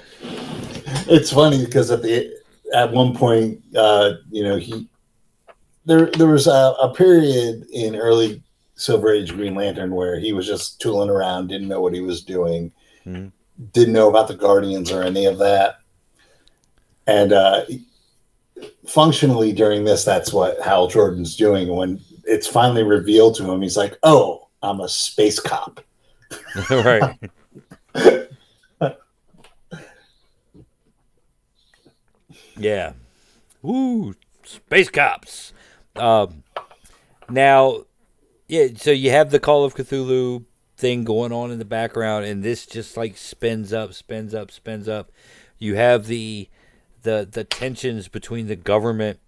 It's funny because at the at one point, uh, you know, he there there was a, a period in early Silver Age Green Lantern where he was just tooling around, didn't know what he was doing, Mhm. didn't know about the Guardians or any of that, and uh, functionally during this, that's what Hal Jordan's doing. When it's finally revealed to him, he's like, "Oh, I'm a space cop." right. yeah. Woo! Space cops. Um, now, yeah. So you have the Call of Cthulhu thing going on in the background, and this just like spins up, spins up, spins up. You have the the the tensions between the government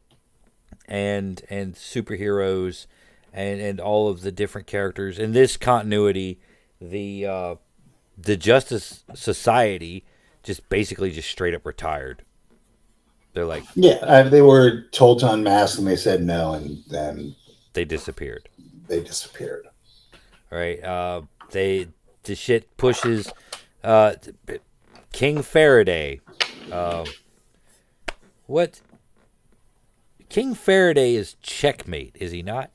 and and superheroes and and all of the different characters. In this continuity the uh the justice society just basically just straight up retired. They're like Yeah, they were told to unmask, and they said no, and then they disappeared. they disappeared. right uh they the shit pushes uh king faraday uh, what king faraday is checkmate is he not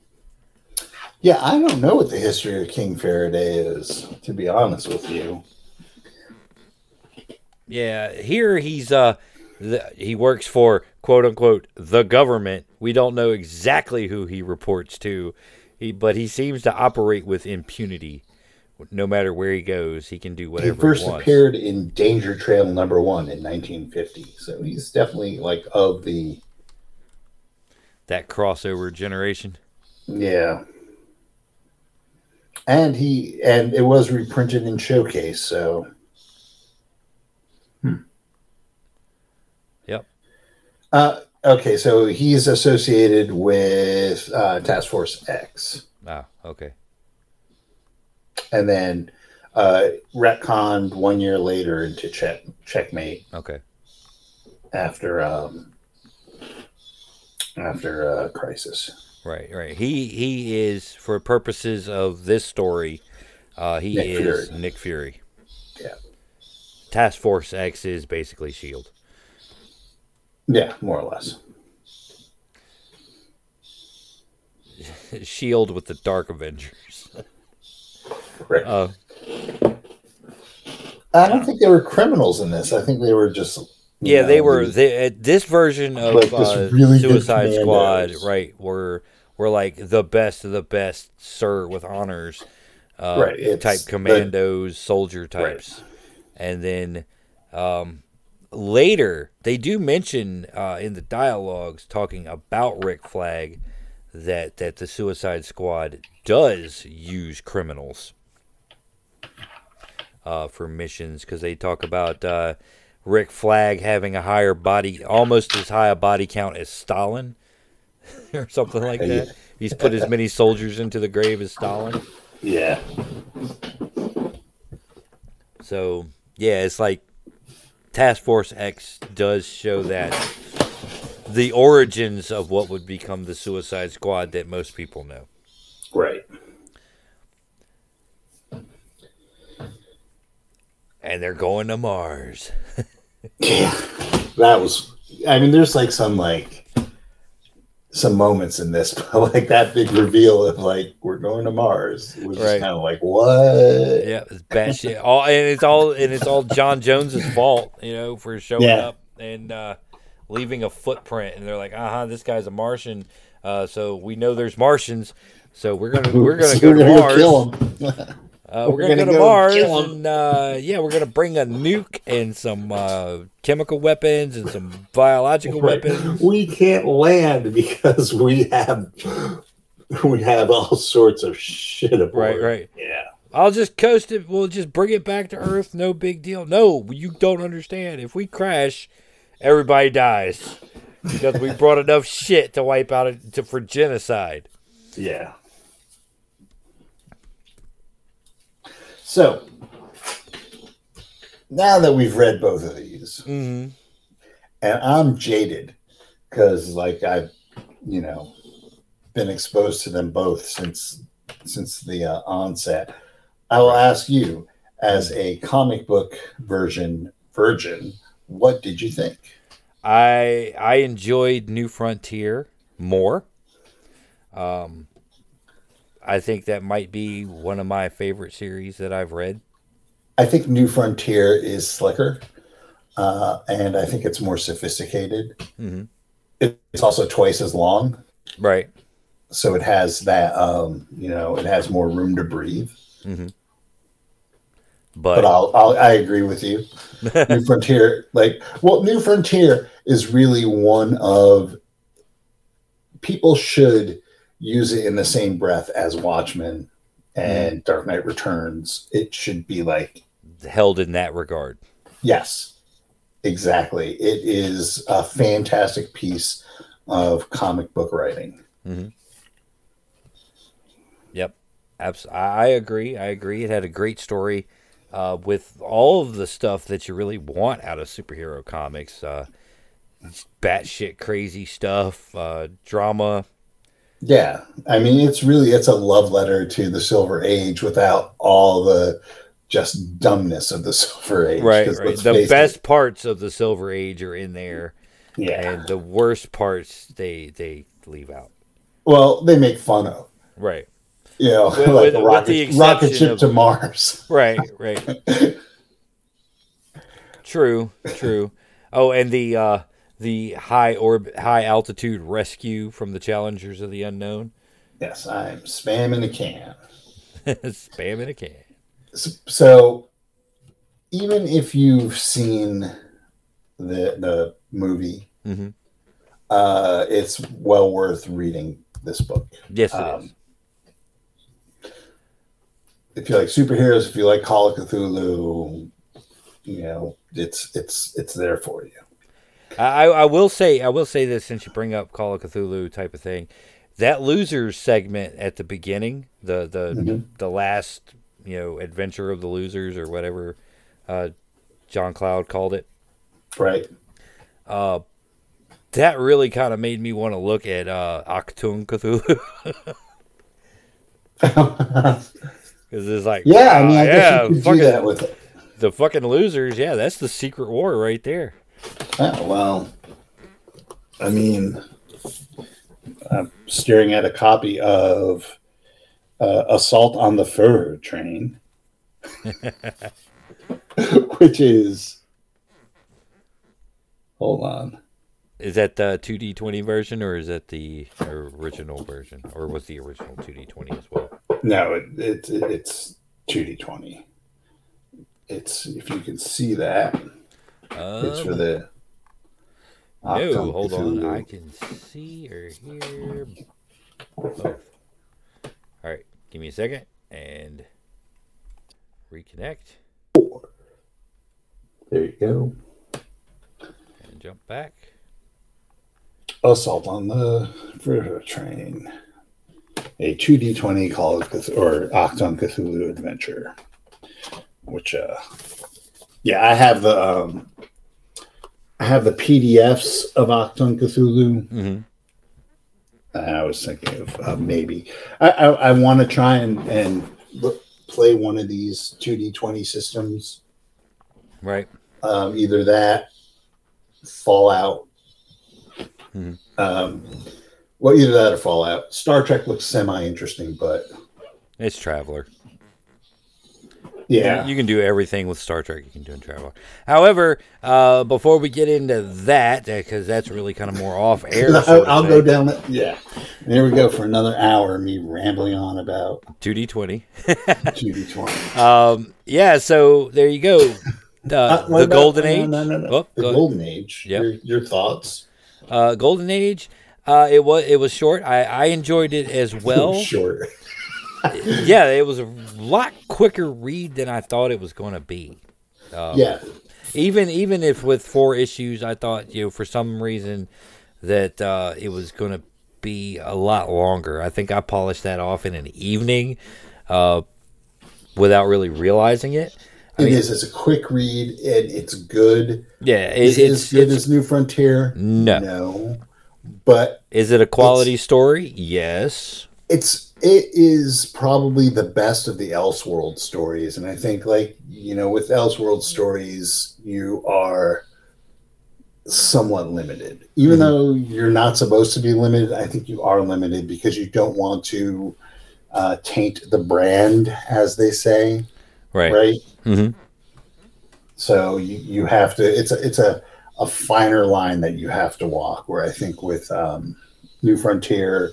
Yeah, I don't know what the history of King Faraday is, to be honest with you. Yeah, here he's uh the, he works for quote unquote the government. We don't know exactly who he reports to. He but he seems to operate with impunity. No matter where he goes, he can do whatever. He first he appeared in Danger Trail number one in 1950, so he's definitely like of the that crossover generation. yeah. And he and it was reprinted in Showcase, so Yep. Uh, Okay, so he's associated with uh, Task Force X, Ah, okay. and then uh, retconned one year later into check checkmate Okay. after um, after uh, Crisis. Right, right. He he is for purposes of this story, uh, he Nick is Fury. Nick Fury. Yeah. Task Force X is basically Shield. Yeah, more or less. Shield with the Dark Avengers. Right. Uh, I don't think they were criminals in this. I think they were just. Yeah, they were. They, uh, this version of Like this uh, really Suicide Squad, right? Were were like the best of the best, sir, with honors, uh, Right, type the- commandos, soldier types, and then um, later they do mention uh, in the dialogues talking about Rick Flag that that the Suicide Squad does use criminals uh, for missions because they talk about uh, Rick Flag having a higher body, almost as high a body count as Stalin, or something like that. He's put as many soldiers into the grave as Stalin. Yeah. So yeah, it's like Task Force X does show that the origins of what would become the Suicide Squad that most people know. Right. And they're going to Mars. Yeah. That was. I mean, there's like some like some moments in this, but like that big reveal of like we're going to Mars was Right. kind of like what? Yeah, it's batshit. All and it's all and it's all John Jones's fault, you know, for showing Yeah. up and uh, leaving a footprint. And they're like, "Uh huh, this guy's a Martian, uh, so we know there's Martians, so we're gonna we're gonna So go to Mars. kill him. Uh, we're, We're gonna, gonna go to Mars, and uh, yeah, we're gonna bring a nuke and some uh, chemical weapons and some biological Right. weapons. We can't land because we have we have all sorts of shit aboard. Right, right. Yeah. I'll just coast it. We'll just bring it back to Earth. No big deal. No, you don't understand. If we crash, everybody dies because we brought enough shit to wipe out it to, for genocide. Yeah. So now that we've read both of these, Mm-hmm. and I'm jaded because, like, I've you know been exposed to them both since since the uh, onset. I will ask you, as a comic book version virgin, what did you think? I I enjoyed New Frontier more. Um, I think that might be one of my favorite series that I've read. I think New Frontier is slicker, uh, and I think it's more sophisticated. Mhm. It- It's also twice as long, Right. so it has that. Um, you know, it has more room to breathe. But, But I'll, I'll I agree with you. New Frontier, like, well, New Frontier is really one of people should use it in the same breath as Watchmen and Dark Knight Returns. It should be like held in that regard. Yes, exactly. It is a fantastic piece of comic book writing. Yep. Abs- I I agree. I agree. It had a great story uh, with all of the stuff that you really want out of superhero comics. Uh, batshit crazy stuff, uh, drama. Yeah, I mean, it's really it's a love letter to the Silver Age without all the just dumbness of the Silver Age. Right, right. The best parts of the Silver Age are in there, yeah. and the worst parts they they leave out. Well, they make fun of Right, you know With- like with- a rocket, the rocket ship of- to Mars. right, right. true, true. Oh, and the uh, the high orb, high altitude rescue from the Challengers of the Unknown. Yes, I'm spamming the can. Spam in a can. S- So, even if you've seen the the movie, Mhm. uh, it's well worth reading this book. Yes, it is. Um, If you like superheroes, if you like Call of Cthulhu, you know it's it's it's there for you. I, I will say I will say this since you bring up Call of Cthulhu type of thing, that losers segment at the beginning, the the Mhm. the last you know adventure of the losers or whatever, uh, John Cloud called it. Right. Uh, that really kind of made me want to look at uh, Cthulhu because it's like yeah, I mean, I yeah, guess you could fucking, do that with it. the fucking losers. Yeah, that's the secret war right there. Oh, well, I mean, I'm staring at a copy of uh, Assault on the Fur Train, which is. Hold on. Is that the 2D20 version or is that the original version? Or was the original 2D20 as well? No, it, it, it's 2D20. It's, if you can see that, it's for Um, the. no, hold on. Cthulhu. I can see or hear both. All right, give me a second and reconnect There you go. and jump back. Assault on the Fur Train. A 2D20 Call of Cthulhu, or Achtung! Cthulhu adventure. Which, uh, yeah, I have the, um, I have the PDFs of Achtung! Cthulhu. Mm-hmm. I was thinking of uh, maybe I, I, I want to try and, and look, play one of these 2D20 systems. Right. Um, either that, Fallout. Mhm. Um, well, either that or Fallout. Star Trek looks semi interesting, but It's Traveller. Yeah, You can do everything with Star Trek you can do in Traveller. However, uh, before we get into that, because that's really kind of more off air. I'll, I'll go down that. Yeah, there we go for another hour. Me rambling on about 2D20. 2D20. Um, yeah, so there you go. Uh, Uh, the about- Golden no, Age. No, no, no. Oh, the go ahead. Golden Age. Yep. Your, your thoughts? Uh, Golden Age. Uh, it was it was short. I, I enjoyed it as well. sure. Yeah, it was a lot quicker read than I thought it was going to be. Um, Yeah, Even even if with four issues, I thought you know for some reason that uh, it was going to be a lot longer. I think I polished that off in an evening, uh, without really realizing it. I It mean, is. It's a quick read and it's good. Yeah, it, Is it it's as good it's as New Frontier? no. No. But Is it a quality story? Yes. It's it is probably the best of the Elseworld stories. And I think like, you know, with Elseworld stories, you are somewhat limited. Even Mhm. though you're not supposed to be limited, I think you are limited because you don't want to uh, taint the brand, as they say. Right. right? Mm-hmm. So you, you have to it's a it's a, a finer line that you have to walk where I think with um, New Frontier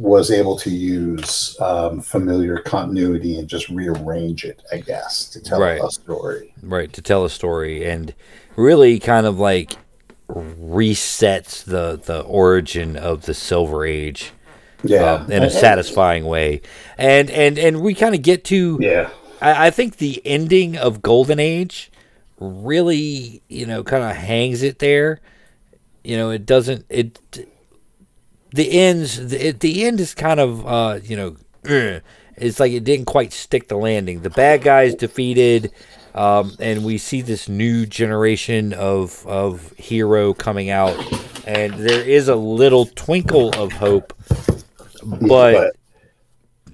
was able to use um, familiar continuity and just rearrange it, I guess, to tell Right. a story. Right. To tell a story and really kind of like resets the the origin of the Silver Age Yeah. uh, in a satisfying way. And and and we kind of get to yeah. I, I think the ending of Golden Age really, you know, kind of hangs it there. You know, it doesn't. It the ends. The, the end is kind of, uh, you know, ugh. it's like it didn't quite stick the landing. The bad guys defeated, um, and we see this new generation of of hero coming out, and there is a little twinkle of hope, but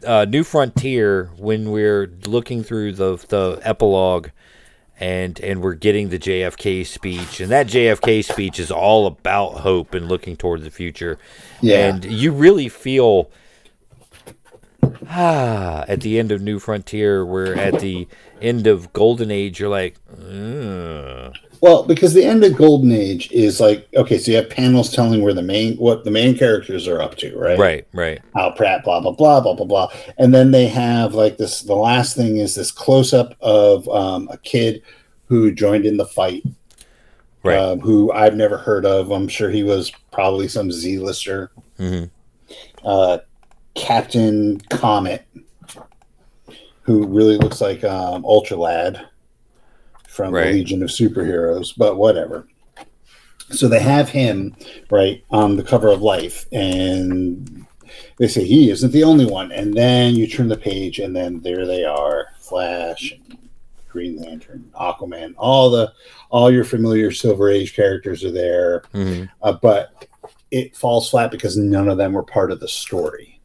uh, New Frontier when we're looking through the the epilogue and and we're getting the JFK speech and that JFK speech is all about hope and looking toward the future. Yeah. And you really feel ah at the end of New Frontier where at the end of Golden Age you're like "Ugh." Well, because the end of Golden Age is like okay, so you have panels telling where the main what the main characters are up to, right? right right Al Pratt, blah blah blah blah blah blah, and then they have like this. The last thing is this close up of um, a kid who joined in the fight, right um, who I've never heard of. I'm sure he was probably some Z-lister. Mhm. Uh, Captain Comet, who really looks like um, Ultra Lad from Right. the Legion of Superheroes, but whatever. So they have him right on the cover of Life, and they say he isn't the only one. And then you turn the page, and then there they are: Flash, Green Lantern, Aquaman, all the all your familiar Silver Age characters are there. Mhm. Uh, but it falls flat because none of them were part of the story.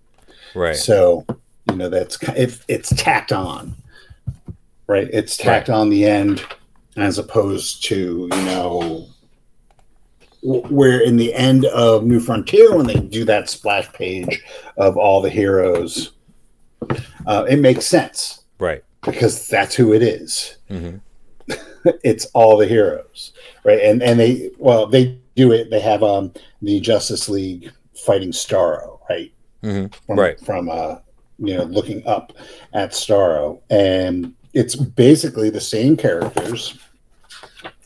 Right. So you know that's it, it's tacked on, right? It's tacked on the end as opposed to you know where in the end of New Frontier when they do that splash page of all the heroes, uh, it makes sense Right. because that's who it is. hmm it's all the heroes, right? And and they well they do it. They have um the Justice League fighting Starro, right? hmm from, Right. from uh you know looking up at Starro. And it's basically the same characters.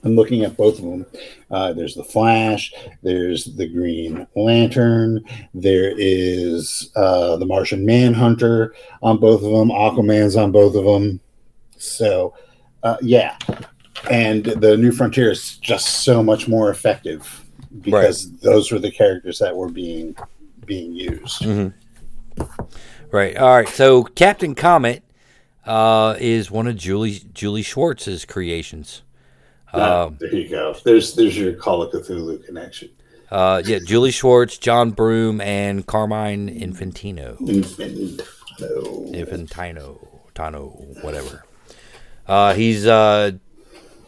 I'm looking at both of them. Uh, there's the Flash there's the Green Lantern there is uh, the Martian Manhunter on both of them Aquaman's on both of them. So uh, yeah. And the New Frontier is just so much more effective because those were the characters that were being being used hmm Right. All right. So Captain Comet uh, is one of Julie Julie Schwartz's creations. Um, there you go. There's there's your Call of Cthulhu connection. uh, yeah, Julie Schwartz, John Broome, and Carmine Infantino. Infantino. Infantino, Tano, whatever. Uh, he's uh,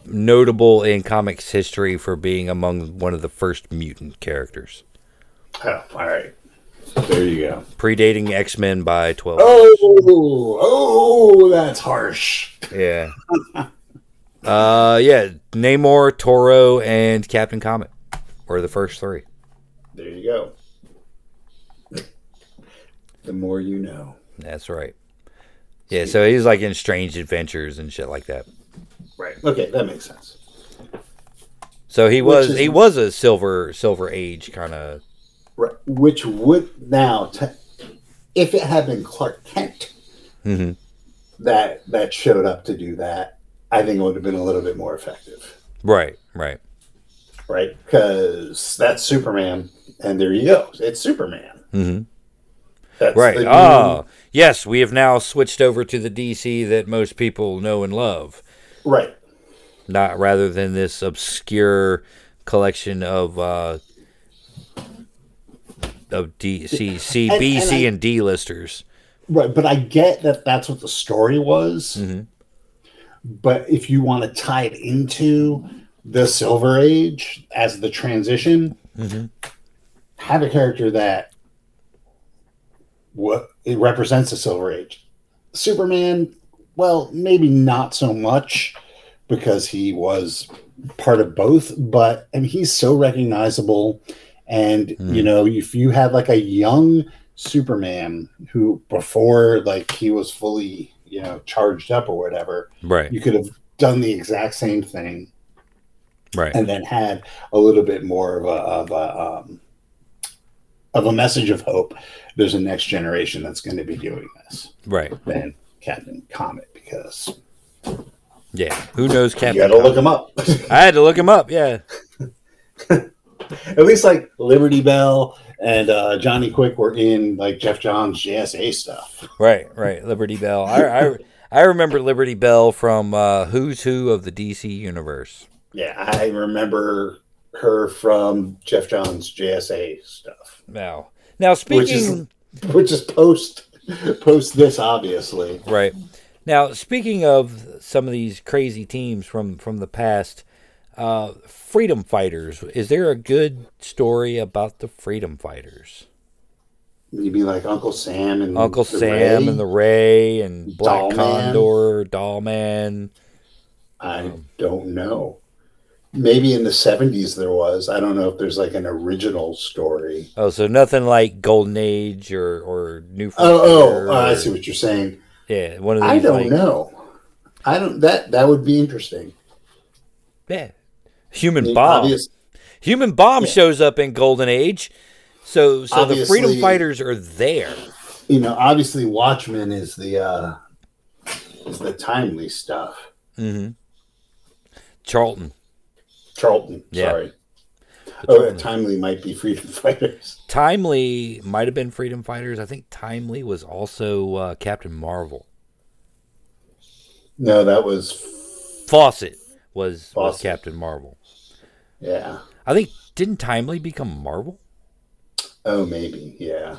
notable in comics history for being among one of the first mutant characters, Oh, all right. There you go. predating X Men by twelve. Oh, oh, that's harsh. Yeah. uh, yeah. Namor, Toro, and Captain Comet were the first three. There you go. The more you know. That's right. Yeah, so he's like in Strange Adventures and shit like that. Right. Okay, that makes sense. So he was is- he was a silver silver age kind of Right. Which would now, t- if it had been Clark Kent Mhm. that that showed up to do that, I think it would have been a little bit more effective. right, right. right? Because that's Superman, and there you go. It's Superman. Mhm. That's Right. Ah, yes, we have now switched over to the DC that most people know and love, right. not rather than this obscure collection of uh, of DC, C, And- B, and C, I- and D listers. Right. But I get that that's what the story was. Mhm. But if you want to tie it into the Silver Age as the transition, Mhm. have a character that what it represents the Silver Age. Superman, well, maybe not so much because he was part of both, but and he's so recognizable. And Hmm. you know, if you had like a young Superman who before like he was fully, you know, charged up or whatever, Right, you could have done the exact same thing right, and then had a little bit more of a of a um, of a message of hope. There's a next generation that's going to be doing this right. than Captain Comet because Yeah. Who knows Captain? you got to look him up. I had to look him up. Yeah. At least like Liberty Bell and uh, Johnny Quick were in like Geoff Johns JSA stuff. Right, right. Liberty Bell. I, I, I remember Liberty Bell from uh, Who's Who of the DC universe. Yeah, I remember her from Geoff Johns JSA stuff, Now, now which is speaking which is post post this obviously. right now, speaking of some of these crazy teams from from the past, uh, Freedom Fighters. Is there a good story about the Freedom Fighters? You'd be like Uncle Sam and Uncle the Sam Ray. and the Ray and Black Doll Condor, Doll Man. I don't know. Maybe in the seventies there was. I don't know if there's like an original story. Oh, so nothing like Golden Age or or New. Oh, Frontier oh, I or- see what you're saying. Yeah, one of these. I don't like, know. I don't. That that would be interesting. Yeah, Human mean, Bomb. obvious- Human Bomb Yeah. shows up in Golden Age, so so the Freedom Fighters are there. you know, obviously, Watchmen is the uh is the timely stuff. hmm Charlton. Charlton, Yeah. sorry. Oh, yeah, Timely might be Freedom Fighters. Timely might have been Freedom Fighters. I think Timely was also uh, Captain Marvel. No, that was Fawcett was, was Captain Marvel. Yeah. I think didn't Timely become Marvel? Oh, maybe yeah.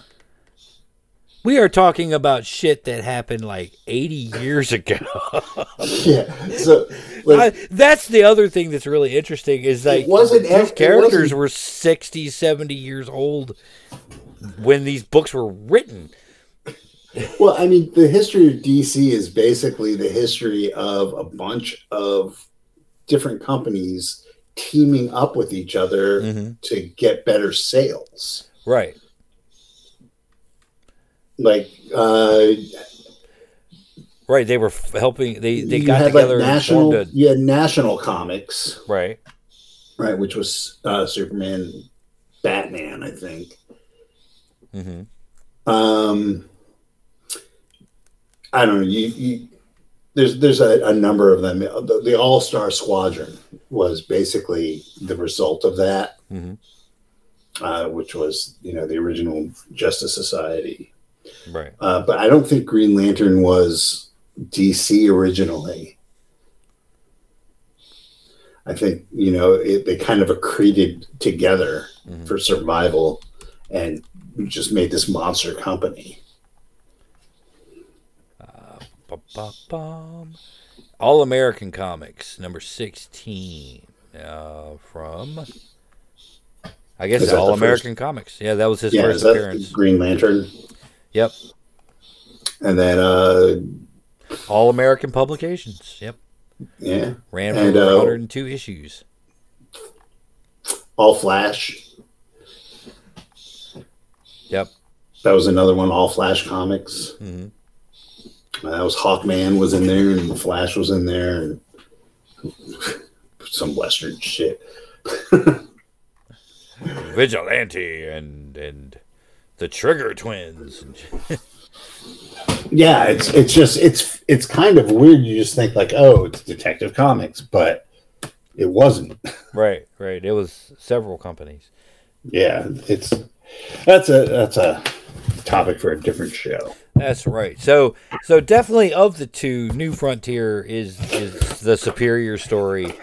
We are talking about shit that happened like 80 years ago. Yeah. So like, I- that's the other thing that's really interesting is like wasn't these ev- characters wasn't- were 60, 70 years old when these books were written. Well, I mean, the history of DC is basically the history of a bunch of different companies teaming up with each other Mhm. to get better sales. Right. Like, uh, Right. They were helping. They they got together like national, a you had National Comics, right. right, which was uh, Superman, Batman, I think. hmm Um, I don't know. You, you there's there's a, a number of them. The, the All Star Squadron was basically the result of that, Mhm. uh, which was you know the original Justice Society. Right. Uh, but I don't think Green Lantern was DC originally. I think you know it, they kind of accreted together Mhm. for survival, and just made this monster company. Ba-ba-bum. All American Comics number sixteen uh, from. I guess Is that the All first- American Comics. Yeah, that was his yeah, first appearance. Green Lantern, Yep. and then uh, All American Publications. Yep. yeah, Ran And, for uh, 102 issues. All Flash. Yep. That was another one. All Flash comics. hmm Uh, that was Hawkman was in there, and the Flash was in there, and some Western shit. Vigilante and and the Trigger Twins. Yeah, it's it's just it's it's kind of weird. You just think like, oh, it's Detective Comics, but it wasn't. right. Right. It was several companies. Yeah, it's that's a that's a topic for a different show. That's right. So so definitely of the two, New Frontier is is the superior story.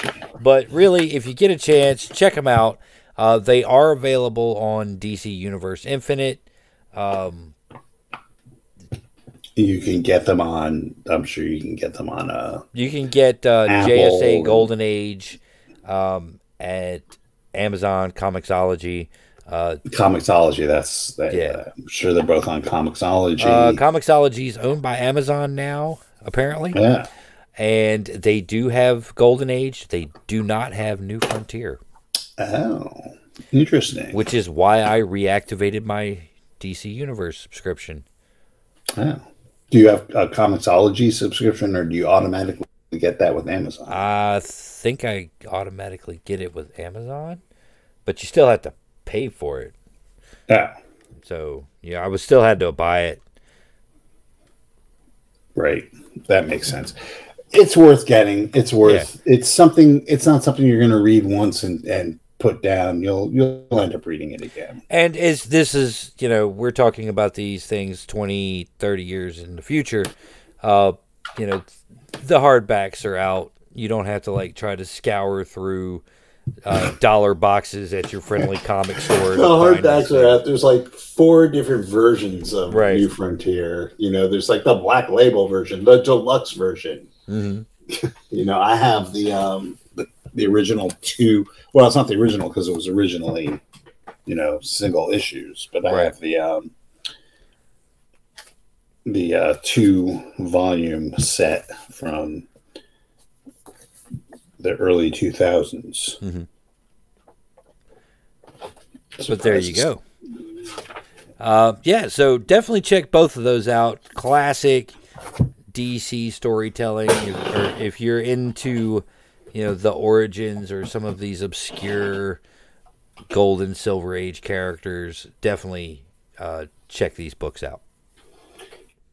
But really, if you get a chance, check them out. Uh, they are available on DC Universe Infinite. Um, You can get them on. I'm sure you can get them on. Uh, you can get uh, Apple. JSA Golden Age um, at Amazon Comixology. Uh, Comixology. That's that, Yeah. uh, I'm sure they're both on Comixology. uh, Comixology is owned by Amazon now, apparently, yeah. and they do have Golden Age. They do not have New Frontier. Oh, interesting. which is why I reactivated my DC Universe subscription. Oh. Do you have a Comixology subscription, or do you automatically get that with Amazon? I think I automatically get it with Amazon, but you still have to pay for it. Yeah. So yeah, I was still had to buy it. Right. That makes sense. It's worth getting. It's worth. It's something. It's not something you're going to read once and and put down. You'll you'll end up reading it again. And as this is, you know, we're talking about these things 20, 30 years in the future. Uh, you know, the hardbacks are out. You don't have to like try to scour through uh, dollar boxes at your friendly comic store. The find hardbacks are things. out. There's like four different versions of Right. New Frontier. You know, there's like the black label version, the deluxe version. Mhm. You know, I have the um the, the original two. Well, it's not the original because it was originally, you know, single issues. But I Right. have the um the uh, two volume set from the early 2000s. Mhm. But there you go. Uh, yeah, so definitely check both of those out. Classic DC storytelling, or if you're into, you know, the origins or some of these obscure Golden Silver Age characters, definitely uh, check these books out.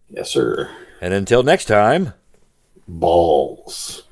Yes, sir. And until next time. Balls.